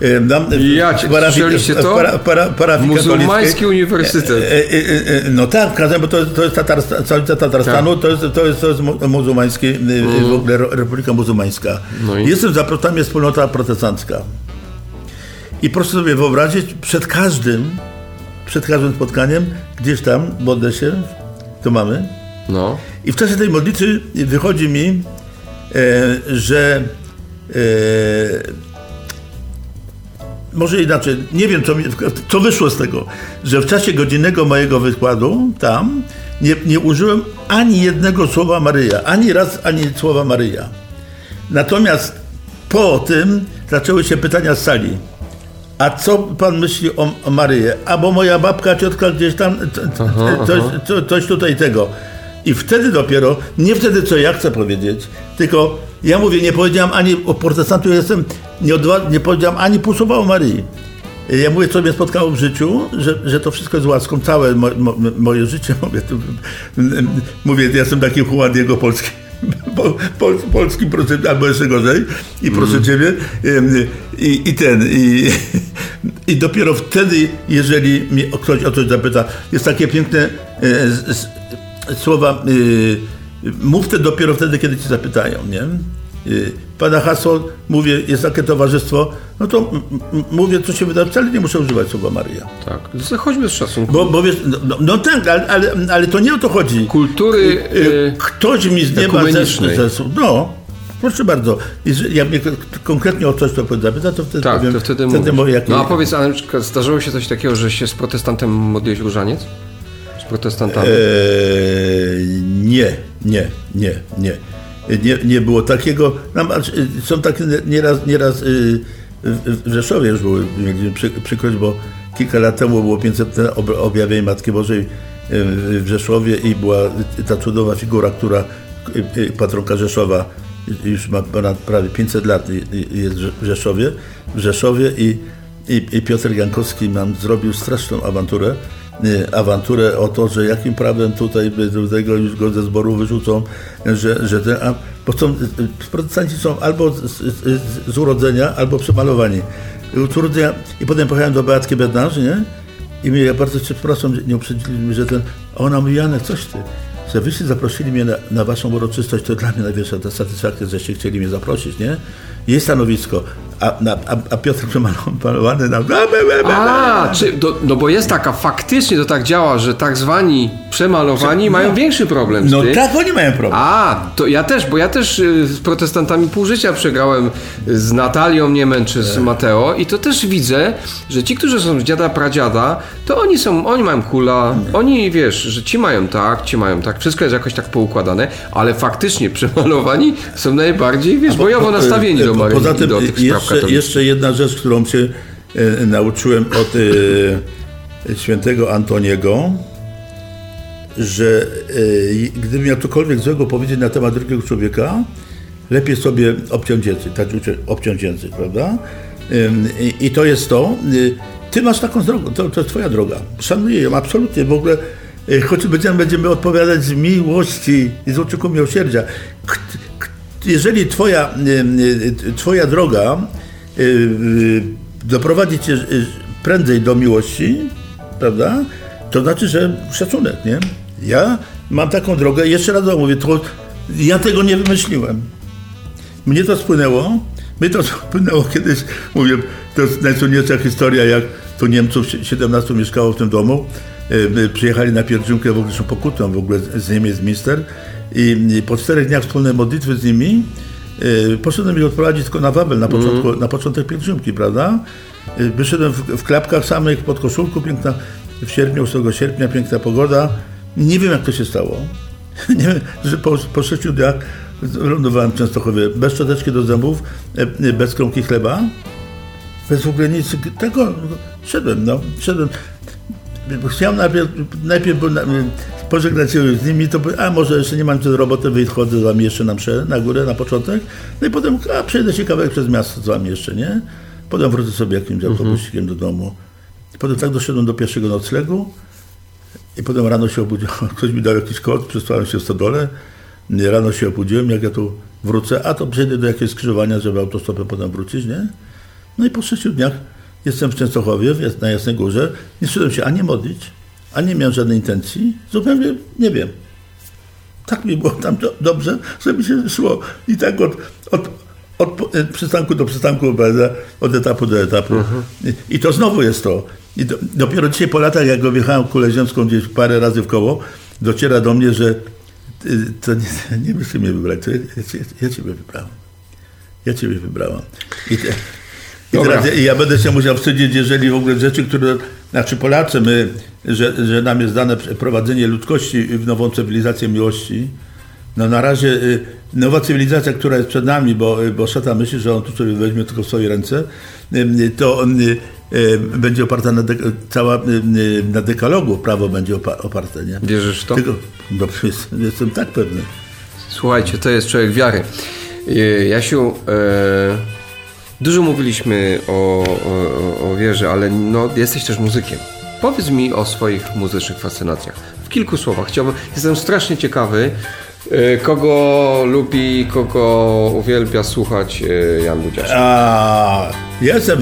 e, na, Ja cię- słyszeliście to? Para, para, parafii Muzułmański uniwersytet. E, e, e, e, No tak, w bo to, to jest Tatarstan, stolica Tatarstanu, Tak. to, jest, to, jest, to jest mu- muzułmański, e, w ogóle Re- Republika Muzułmańska. Mm. No i? Jestem zaproszony, jest wspólnota protestancka. I proszę sobie wyobrazić, przed każdym, przed każdym spotkaniem, gdzieś tam, modlę się, to mamy, No. I w czasie tej modlitwy wychodzi mi, e, że e, może inaczej, nie wiem co, mi, co wyszło z tego, że w czasie godzinnego mojego wykładu tam nie, nie użyłem ani jednego słowa Maryja, ani raz ani słowa Maryja. Natomiast po tym zaczęły się pytania z sali. A co pan myśli o, o Maryję? Albo moja babka, ciotka gdzieś tam, coś, co- coś tutaj tego. I wtedy dopiero, nie wtedy co ja chcę powiedzieć, tylko ja mówię, nie powiedziałam ani o protestantu, jestem, nie, odwa- nie powiedziałam ani pół słowa o Maryi. Ja mówię, co mnie spotkało w życiu, że, że to wszystko jest łaską, całe mo, mo, moje życie, mówię, tu, mówię, ja jestem taki Juan Diego Polski. Po, pol, polskim albo jeszcze gorzej i proszę ciebie ym, i, i ten i, i dopiero wtedy jeżeli mnie ktoś o coś zapyta jest takie piękne e, słowa y, mów te dopiero wtedy kiedy ci zapytają nie Y, Pada hasło, mówię, jest takie towarzystwo, no to mówię, co się wyda, wcale nie muszę używać słowa Maryja. Tak. Zachodźmy z szacunku. Bo, bo wiesz, no, no, no tak, ale, ale, ale to nie o to chodzi. Kultury Y, y, Ktoś mi z nieba zesłał. No, proszę bardzo. Jeżeli ja mnie konkretnie o coś to zapyta, to wtedy tak, powiem. to wtedy wtedy mówisz. moje jakie... No a powiedz, przykład zdarzyło się coś takiego, że się z protestantem modliłeś różaniec? Z protestantami? Eee, nie, nie, nie, nie. Nie, nie było takiego. No, są takie nieraz, nieraz y, w Rzeszowie już były, przy, przykrość, bo kilka lat temu było 500 ob- objawienie Matki Bożej y, w Rzeszowie i była ta cudowna figura, która y, patronka Rzeszowa już ma ponad prawie 500 lat jest w Rzeszowie, w Rzeszowie i, i, i Piotr Jankowski nam zrobił straszną awanturę awanturę o to, że jakim prawem tutaj tego już go ze zboru wyrzucą, że, że ten, a, bo są, y, y, protestanci są albo z, z, z urodzenia, albo przemalowani. Z urodzenia, I potem pojechałem do Beatki Bednarz, nie? I mnie, ja bardzo cię przepraszam, nie uprzedzili że ten, a ona mówi, Janek, coś ty, że wyście zaprosili mnie na, na waszą uroczystość, to dla mnie największa ta satysfakcja, żeście chcieli mnie zaprosić, nie? Jej stanowisko, a, a, a Piotr przemalowany na... A, czy, do, no bo jest taka, faktycznie to tak działa, że tak zwani przemalowani mają większy problem z No tym. tak, oni mają problem. A, to ja też, bo ja też y, z protestantami pół życia przegrałem z Natalią Niemen czy z Mateo i to też widzę, że ci, którzy są z dziada pradziada, to oni są, oni mają kula, oni wiesz, że ci mają tak, ci mają tak, wszystko jest jakoś tak poukładane, ale faktycznie przemalowani są najbardziej, wiesz, bojowo nastawieni do Po- Maryi Poza i tym do tych spraw jeszcze, jeszcze jedna rzecz, którą się e, nauczyłem od e, świętego Antoniego, że e, gdybym miał cokolwiek złego powiedzieć na temat drugiego człowieka, lepiej sobie obciąć język, tak obciąć język, prawda? I, to jest to. y, Ty masz taką drogę, to, to jest twoja droga. Szanuję ją absolutnie. W ogóle, y, choć będziemy, będziemy odpowiadać z miłości i z uczuku miłosierdzia. Jeżeli twoja, y, y, twoja droga y, doprowadzi cię prędzej do miłości, prawda? To znaczy, że szacunek, nie? Ja mam taką drogę, jeszcze raz mówię, to ja tego nie wymyśliłem. Mnie to spłynęło. Mnie to spłynęło kiedyś, mówię, to jest najsłynniejsza historia, jak to Niemców 17 mieszkało w tym domu. Przyjechali na pielgrzymkę w ogóle pokutną w ogóle z Niemiec mister i po czterech dniach wspólnej modlitwy z nimi e, poszedłem ich odprowadzić tylko na Wawel, na, początku, na początek pielgrzymki, prawda? E, Wyszedłem w, w klapkach samych, pod koszulką, piękna, w sierpniu, 8 sierpnia, piękna pogoda. Nie wiem, jak to się stało. Nie wiem, że po, po sześciu dniach lądowałem w Częstochowie bez szczoteczki do zębów, e, bez kromki chleba, bez w ogóle nic tego. Szedłem, no, szedłem. Chciałem najpierw, najpierw był pożegnać się z nimi, to a może jeszcze nie mam tu roboty, wychodzę z wami jeszcze na mszę, na górę, na początek, no i potem, a przejdę się kawałek przez miasto z wami jeszcze, nie? Potem wrócę sobie jakimś autobusikiem do domu. Potem tak doszedłem do pierwszego noclegu, i potem rano się obudziłem, ktoś mi dał jakiś kod, przespałem się w stodole, rano się obudziłem, jak ja tu wrócę, a to przejdę do jakiegoś skrzyżowania, żeby autostopem potem wrócić, nie? No i po sześciu dniach jestem w Częstochowie, na Jasnej Górze, nie szedłem się ani modlić, ani nie miałem żadnej intencji, zupełnie nie wiem. Tak mi było tam do, dobrze, że mi się szło. I tak od, od, od e, przystanku do przystanku, od etapu do etapu. I, I to znowu jest to. Do, dopiero dzisiaj po latach, jak objechałem kulę ziemską gdzieś parę razy w koło, dociera do mnie, że y, to nie, nie byście mnie wybrać, to ja, ja, ja, ja Ciebie wybrałem. Ja Ciebie wybrałam. I, te, i Dobra. teraz ja, ja będę się musiał wstydzić, jeżeli w ogóle rzeczy, które, znaczy Polacy, my, że, że nam jest dane prowadzenie ludzkości w nową cywilizację miłości, no na razie y, nowa cywilizacja, która jest przed nami, bo, y, bo szatan myśli, że on tu sobie weźmie tylko w swoje ręce, y, to będzie oparta na, dek- cała, na dekalogu prawo będzie opa- oparte, nie? Wierzysz w to? Tylko, no, jestem, tak pewny. Słuchajcie, to jest człowiek wiary. Jasiu, e, dużo mówiliśmy o, o, o wierze, ale no, jesteś też muzykiem. Powiedz mi o swoich muzycznych fascynacjach. W kilku słowach. Chciałbym, jestem strasznie ciekawy, e, kogo lubi, kogo uwielbia słuchać e, Jan Budziarz. A, ja jestem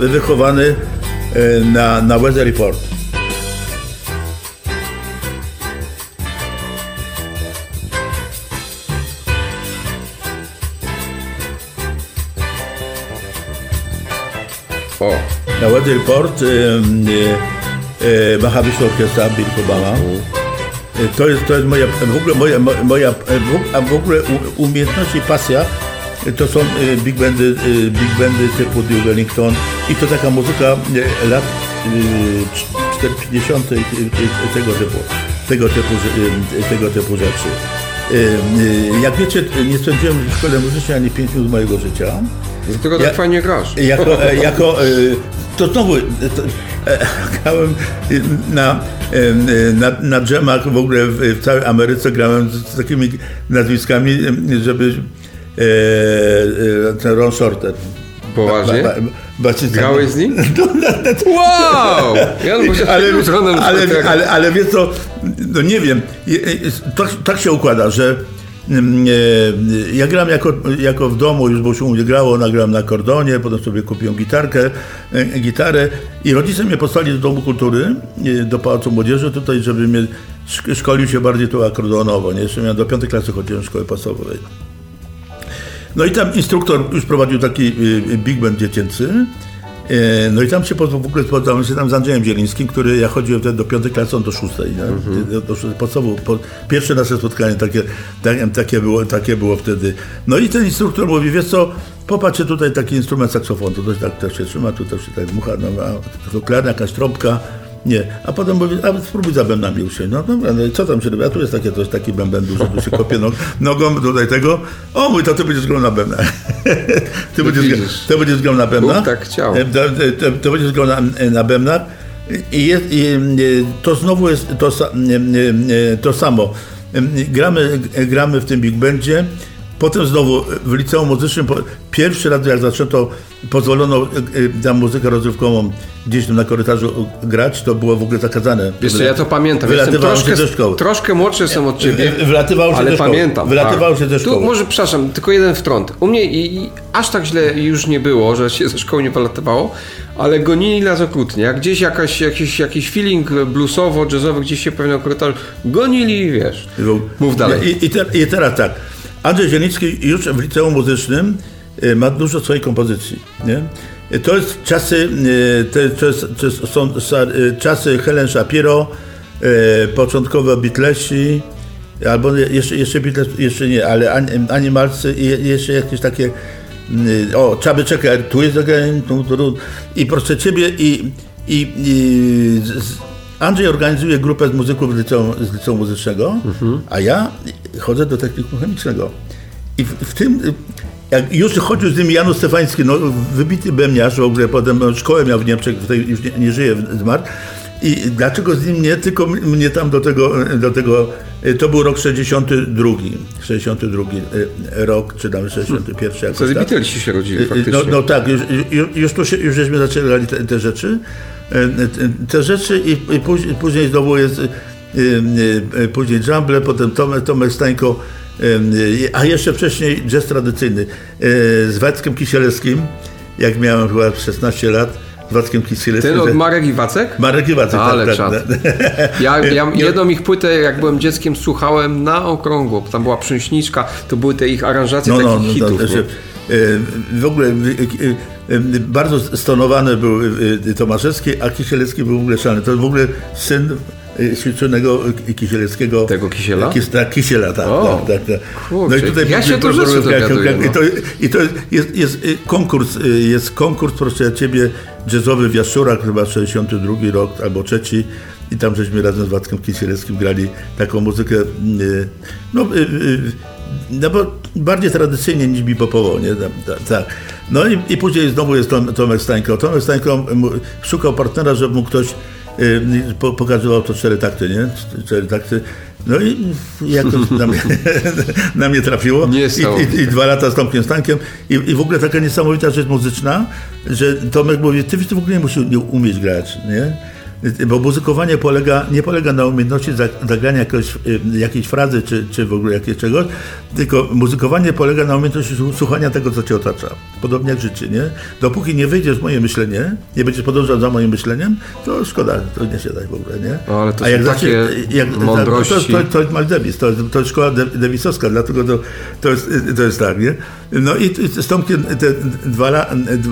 wychowany y, na, na Weather Report. O, Na Weather Report y, y, y, Mahavishnu Orkiestra Bill Obama. Y, To jest, to jest moja, w ogóle moja, mo- moja y, w- a w ogóle umiejętność i pasja y, to są y, big bandy, y, big bandy typu Duke Ellington i to taka muzyka y, lat y, 50 y, y, tego typu, tego typu, y, tego typu rzeczy. Y, y, Jak wiecie, nie spędziłem w szkole muzycznej ani 5 minut mojego życia. Dlatego tak Ja- fajnie grasz. Jako, e, jako e, to znowu e, to, grałem na, na, na dżemach w ogóle w, w całej Ameryce grałem z, z takimi nazwiskami, żeby e, ten Ron Shorter. Poważnie? Ba- ba-. Grałeś z nim? No, no, no, Wow! Budziarz ale, ale, ale, ale wiesz co, no nie wiem, tak, tak się układa, że ja gram jako, jako w domu, już bo się u mnie grało, nagrałem na kordonie, potem sobie kupiłem gitarkę, e, gitarę i rodzice mnie posłali do Domu Kultury, e, do Pałacu Młodzieży tutaj, żeby mnie szk- szkolił się bardziej tu akordeonowo, nie? Jeszcze miałem do piątej klasy chodziłem w szkole podstawowej. No i tam instruktor już prowadził taki y, big band dziecięcy. E, No i tam się po- w ogóle spotkałem się tam z Andrzejem Zielińskim, który ja chodziłem wtedy do piątej klasy, on do szóstej. nie? Do, do szóstej podstawu, po, pierwsze nasze spotkanie takie, tak, takie, było, takie było wtedy. No i ten instruktor mówi, wiesz co, popatrzcie tutaj taki instrument saksofon, to też tak też się trzyma, tu też się tak dmucha, no, a to klarna, jakaś trąbka. Nie, a potem mówi, a spróbuj za bębnami usiąść. No dobra, no i co tam się robi? A tu jest takie coś, taki bęben duży, tu się kopie nog, nogą tutaj tego. O mój, to ty będziesz grał na bębnach. ty, będziesz, gra- widzisz. ty będziesz grał na bębnach. Bóg tak chciał. E, To, to, to będziesz grał na, na bębnach. I, jest, i e, to znowu jest to, e, e, to samo. E, Gramy, gramy w tym big bandzie. Potem znowu w liceum muzycznym, pierwszy raz jak zaczęto, pozwolono e, e, tam muzykę rozrywkową gdzieś tam na korytarzu grać, to było w ogóle zakazane. Wiesz co, ja to pamiętam. Wylatywało się troszkę, ze szkoły. troszkę młodszy jestem od ciebie. Wy- wylatywało się ale ze szkoły. pamiętam. Wylatywało tak. się ze szkoły. Tu może, przepraszam, tylko jeden wtrąd. U mnie i, i aż tak źle już nie było, że się ze szkoły nie wylatywało, ale gonili nas okrutnie. Jak gdzieś jakaś, jakiś, jakiś feeling bluesowo-jazzowy gdzieś się pewnie korytarzu gonili, wiesz. Mów dalej. I, i, te, I teraz tak. Andrzej Zieliński już w liceum muzycznym y, ma dużo swojej kompozycji. Nie? Y, To jest czasy, y, to, jest, to jest, są czasy Helen Shapiro, początkowo Beatlesi, albo jeszcze, jeszcze Beatles, jeszcze nie, ale An- Animalsy i jeszcze jakieś takie o, Chubby Checker, Twist Again, tu, tu, tu. i proszę Ciebie i, i, i z, Andrzej organizuje grupę z muzyków z liceum, z liceum muzycznego, a ja chodzę do technikum chemicznego. I w, w tym, jak już chodził z nimi Janusz Stefański, no, wybity bębniarz, w ogóle potem szkołę miał w Niemczech, tutaj już nie, nie żyje, zmarł. I dlaczego z nim nie, tylko mnie tam do tego, do tego, y, to był rok 62, 62 y, rok, czy tam 61 jakoś Wtedy. Beatlesi się rodzili Y, y, faktycznie. No, no tak, już, już, już, tu się, już żeśmy zaczynali te, te rzeczy. E, e, Te rzeczy i, i później, później znowu jest y, później Jumble, potem Tomek, Tomek Stańko a jeszcze wcześniej jazz tradycyjny z Wackiem Kisielewskim, jak miałem chyba 16 lat, z Wackiem Kisielewskim. Ten od Marek Iwacek? Marek Iwacek, Ale tak, czad. tak. Ja, ja jedną ich płytę, jak byłem dzieckiem, słuchałem na okrągło. Tam była Przęśniczka, to były te ich aranżacje No, no, takich no, hitów. nie? znaczy, e, w ogóle e, e, e, bardzo stonowane był e, Tomaszewski, a Kisielewski był szalony. To w ogóle syn e, ślicznego Kisielewskiego. Tego Kisiela? Kis, tak, Kisiela, tak. O, tak, tak, tak. kurczę, ja się dużo rzeczy dowiaduję, I to, i to jest, jest konkurs, jest konkurs, proszę ciebie, jazzowy w Jaszczurach, chyba 62 rok albo trzeci. I tam żeśmy razem z Wackiem Kisielewskim grali taką muzykę, no, no bo bardziej tradycyjnie niż bipopowo, nie? Tak. No i, i później znowu jest Tom, Tomek Stańko. Tomek Stańko szukał partnera, żeby mu ktoś y, po, pokazywał to cztery takty, nie? Cztery takty. No i jakoś na mnie, na mnie trafiło. I, i, I dwa lata z Tomkiem Stańkiem. I, I w ogóle taka niesamowita rzecz muzyczna, że Tomek mówi, ty, ty w ogóle nie musisz umieć grać, nie? Bo muzykowanie polega, nie polega na umiejętności za- zagrania jakoś, y, jakiejś frazy, czy, czy w ogóle jakiegoś czegoś, tylko muzykowanie polega na umiejętności słu- słuchania tego, co cię otacza. Podobnie jak życie, nie? Dopóki nie wyjdziesz w moje myślenie, nie będziesz podążał za moim myśleniem, to szkoda, to nie się da w ogóle, nie? O, ale to A jak takie zacznie- mądrości. To, to, to jest Miles Davis, to, to jest szkoła Davisowska, dlatego to, to, jest, to jest tak, nie? No i Tomkiem te dwa,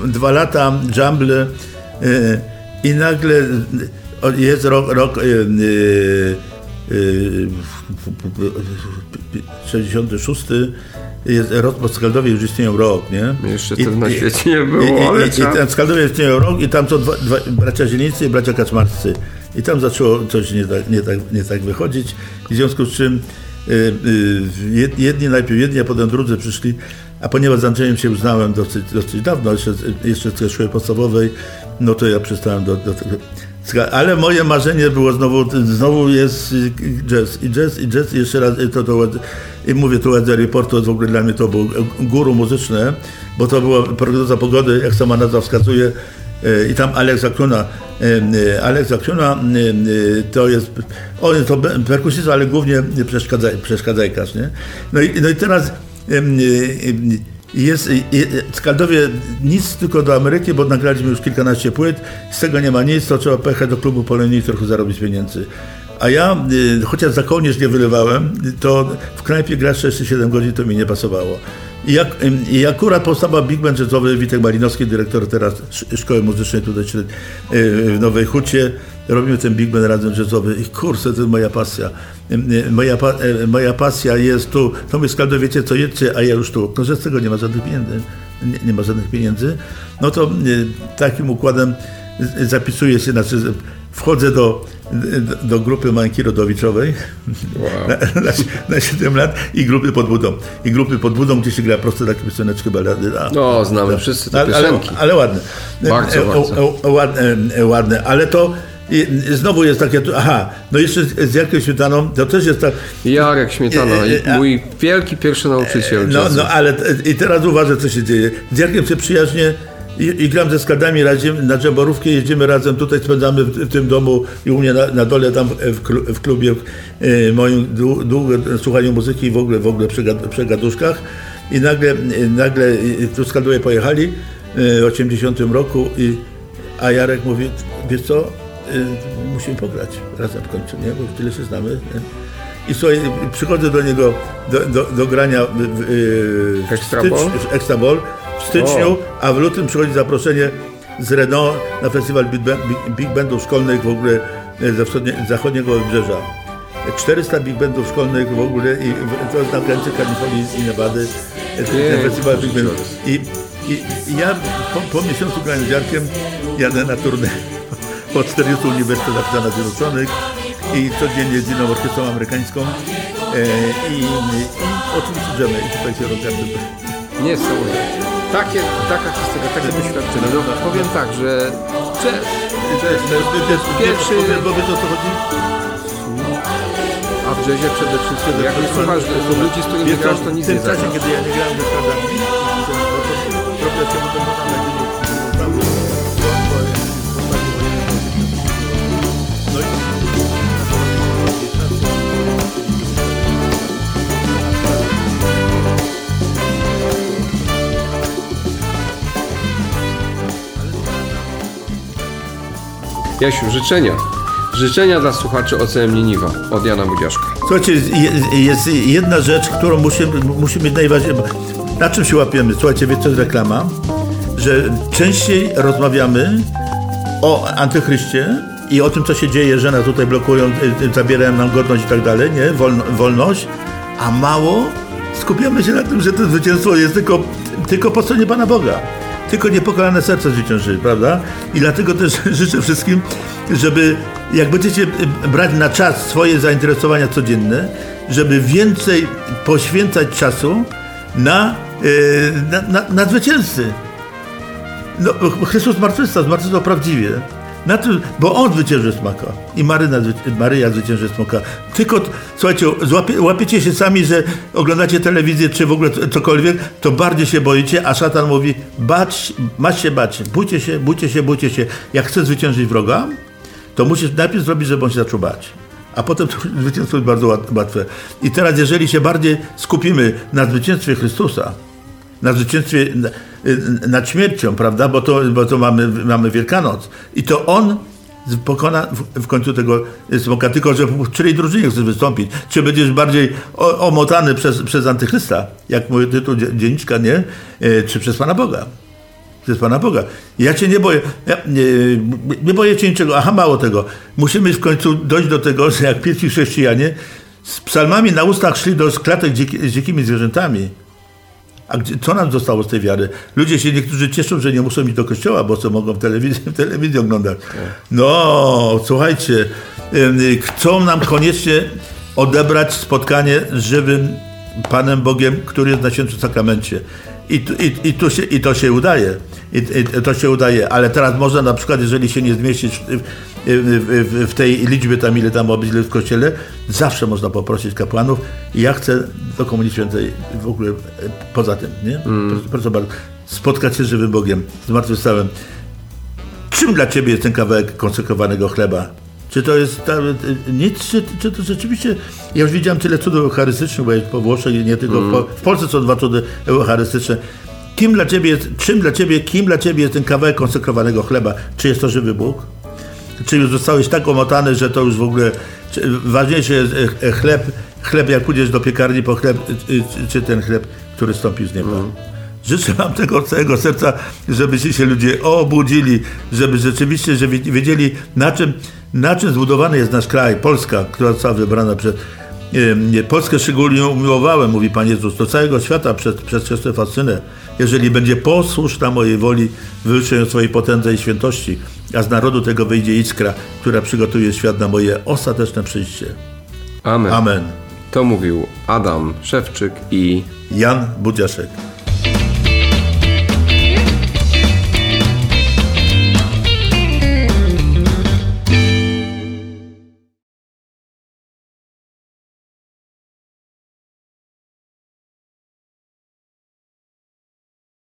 dwa lata jumble e, i nagle jest rok, rok e, e, 66 jest rok, bo w Skaldowie już istnieją rok, nie? Jeszcze wtedy na świecie nie było, i, ale i, i, i tam w Skaldowie istnieją rok i tam są dwa, dwa, bracia Zielińcy i bracia Kaczmarscy. I tam zaczęło coś nie tak, nie tak, nie tak wychodzić, w związku z czym y, y, jed- jedni najpierw jedni, a potem drudzy przyszli, a ponieważ z Andrzejem się uznałem dosyć, dosyć dawno, jeszcze, jeszcze z szkoły podstawowej, no to ja przestałem do, do tego. Ale moje marzenie było znowu, znowu jest y, jazz i jazz i jazz i jeszcze raz y, to, to i mówię tu Weather Report, to w ogóle dla mnie to było guru muzyczne, bo to była prognoza pogody, jak sama nazwa wskazuje, y, i tam Alex Akuna, y, Alex Akuna y, to jest, on jest to perkusista, ale głównie przeszkadzaj, przeszkadzajkarz, nie? No i, no i teraz Jest w Skaldowie nic tylko do Ameryki, bo nagraliśmy już kilkanaście płyt. Z tego nie ma nic, to trzeba pojechać do klubu Polonii i trochę zarobić pieniędzy. A ja, y, chociaż za kołnierz nie wylewałem, to w knajpie grać 6-7 godzin to mi nie pasowało. I, jak, I akurat powstała Big Band Jazzowy, Witek Malinowski, dyrektor teraz sz- Szkoły Muzycznej tutaj śred- y, w Nowej Hucie. Robimy ten Big Band razem jazzowy i kurczę, to jest moja pasja. Y, Moja, pa, y, moja pasja jest tu. To my Skaldo wiecie co jedźcie, a ja już tu. No, że z tego nie ma żadnych pieniędzy. Nie, nie ma żadnych pieniędzy. No to y, takim układem zapisuję się, znaczy wchodzę do, do, do grupy Mańki Rodowiczowej na, na, na 7 lat i grupy pod budą. I grupy pod budą, gdzie się gra prosto takie pioseneczki balady. A, No, znamy wszyscy te ale, ale, piosenki. ale ładne. Bardzo, E, bardzo. e, e, ładne, e, ładne. Ale to i, znowu jest takie, aha, no jeszcze z, Jarkiem Śmietaną, to też jest tak, Jarek Śmietana, E, e, a- mój wielki pierwszy nauczyciel no, no ale i teraz uważaj, co się dzieje. Z Jarkiem się przyjaźnie i, i gram ze składami razem, na Dżemborówkę jeździmy razem, tutaj spędzamy w, w tym domu i u mnie na, na dole tam w, klu- w klubie e, moim dłu- długo słuchaniu muzyki i w ogóle, w ogóle przy, gad- przy gaduszkach i nagle, e, nagle e, tu Skaldowie pojechali e, w 80 roku i, a Jarek mówi, wiesz co, e, musimy pograć razem w końcu, nie? bo tyle się znamy. Nie? I słuchaj, przychodzę do niego do, do, do grania w, w, w, Extra stycz- Ball? w Extra Ball w styczniu, a w lutym przychodzi zaproszenie z Renault na festiwal Big, Band, Big, Bandów szkolnych w ogóle e, ze wschodnie, zachodniego wybrzeża. 400 Big Bandów szkolnych w ogóle i to jest na granicy Kalifornii i Nevady. Ten festiwal Big Bandów. I, i, i ja po, po miesiącu grania z Jarkiem jadę na turnę po 40 uniwersytetach Stanów Zjednoczonych i codziennie z inną orkiestrą amerykańską e, i, i oczywiście drzemy i tutaj się rozgaduję. Niesamowite. Takie, taka historia, takie doświadczenie. No, powiem tak, że Cześć, wiesz, Pierwszy- wiesz o co chodzi? a w jazzie przede wszystkim. Jak nie słuchasz ludzi, z którymi grasz, to nic w tym nie czasie, kiedy ja nie grałem ze składami, Jasiu, życzenia. Życzenia dla słuchaczy OCM Niniwa od Jana Budziaszka. Słuchajcie, jest, jedna rzecz, którą musimy, musimy mieć najważniejszą. Na czym się łapiemy? Słuchajcie, wiecie, jest reklama, że częściej rozmawiamy o antychryście i o tym, co się dzieje, że nas tutaj blokują, y, y, zabierają nam godność i tak dalej, nie? Wolno, wolność, a mało skupiamy się na tym, że to zwycięstwo jest tylko, tylko po stronie Pana Boga. Tylko niepokalane serce zwycięży, prawda? I dlatego też życzę wszystkim, żeby jak będziecie brać na czas swoje zainteresowania codzienne, żeby więcej poświęcać czasu na, y, na, na, na zwycięzcy. No, Chrystus zmartwychwstał, zmartwychwstał prawdziwie. Na tym, bo On zwycięży smaka i Maryna, Maryja zwycięży smaka. Tylko, słuchajcie, złapie, łapiecie się sami, że oglądacie telewizję czy w ogóle cokolwiek, to bardziej się boicie, a szatan mówi, bać, masz się bać, bójcie się, bójcie się, bójcie się. Jak chcesz zwyciężyć wroga, to musisz najpierw zrobić, żeby on się zaczął bać. A potem to zwycięstwo jest bardzo łat- łatwe. I teraz, jeżeli się bardziej skupimy na zwycięstwie Chrystusa, na zwycięstwie na- nad śmiercią, prawda? Bo to, bo to mamy, mamy Wielkanoc. I to on pokona w, w końcu tego smoka, tylko że w której drużynie chcesz wystąpić? Czy będziesz bardziej o, omotany przez, przez Antychrysta, jak mój tytuł dzie- dzienniczka, nie? E, Czy przez Pana Boga? Przez Pana Boga. Ja cię nie boję. Ja, nie, nie boję cię niczego. Aha, mało tego. Musimy w końcu dojść do tego, że jak pierwsi chrześcijanie z psalmami na ustach szli do klatek z dzikimi zwierzętami. A gdzie, co nam zostało z tej wiary? Ludzie się niektórzy cieszą, że nie muszą iść do kościoła, bo co mogą w telewizji, w telewizji oglądać. No, słuchajcie, chcą nam koniecznie odebrać spotkanie z żywym Panem Bogiem, który jest na świętym sakramencie. I, i, i, tu się, I to się udaje. I, I to się udaje, ale teraz można na przykład, jeżeli się nie zmieścić w, w, w, tej liczbie tam, ile tam obydwie w kościele, zawsze można poprosić kapłanów ja chcę do Komunii Świętej w ogóle e, poza tym, nie? Proszę, proszę bardzo, spotkać się z żywym Bogiem, zmartwychwstałym. Czym dla Ciebie jest ten kawałek konsekrowanego chleba? Czy to jest ta, nic, czy, czy to rzeczywiście... Ja już widziałem tyle cudów eucharystycznych, bo jest po Włoszech i nie tylko w, Po- w Polsce są dwa cudy eucharystyczne. Kim dla Ciebie jest, czym dla Ciebie, kim dla Ciebie jest ten kawałek konsekrowanego chleba? Czy jest to żywy Bóg? Czy już zostałeś tak omotany, że to już w ogóle... Czy, ważniejszy jest e, e, chleb, chleb, jak pójdziesz do piekarni po chleb, e, e, czy ten chleb, który stąpi z nieba? Życzę Wam tego całego serca, żebyście się ludzie obudzili, żeby rzeczywiście że wi- wiedzieli, na czym, na czym zbudowany jest nasz kraj, Polska, która została wybrana przez. Polskę szczególnie umiłowałem, mówi Pan Jezus, do całego świata przez, przez fascynę. Jeżeli będzie posłuszna mojej woli, ją swojej potędze i świętości, a z narodu tego wyjdzie iskra, która przygotuje świat na moje ostateczne przyjście. Amen. Amen. To mówił Adam Szewczyk i Jan Budziaszek.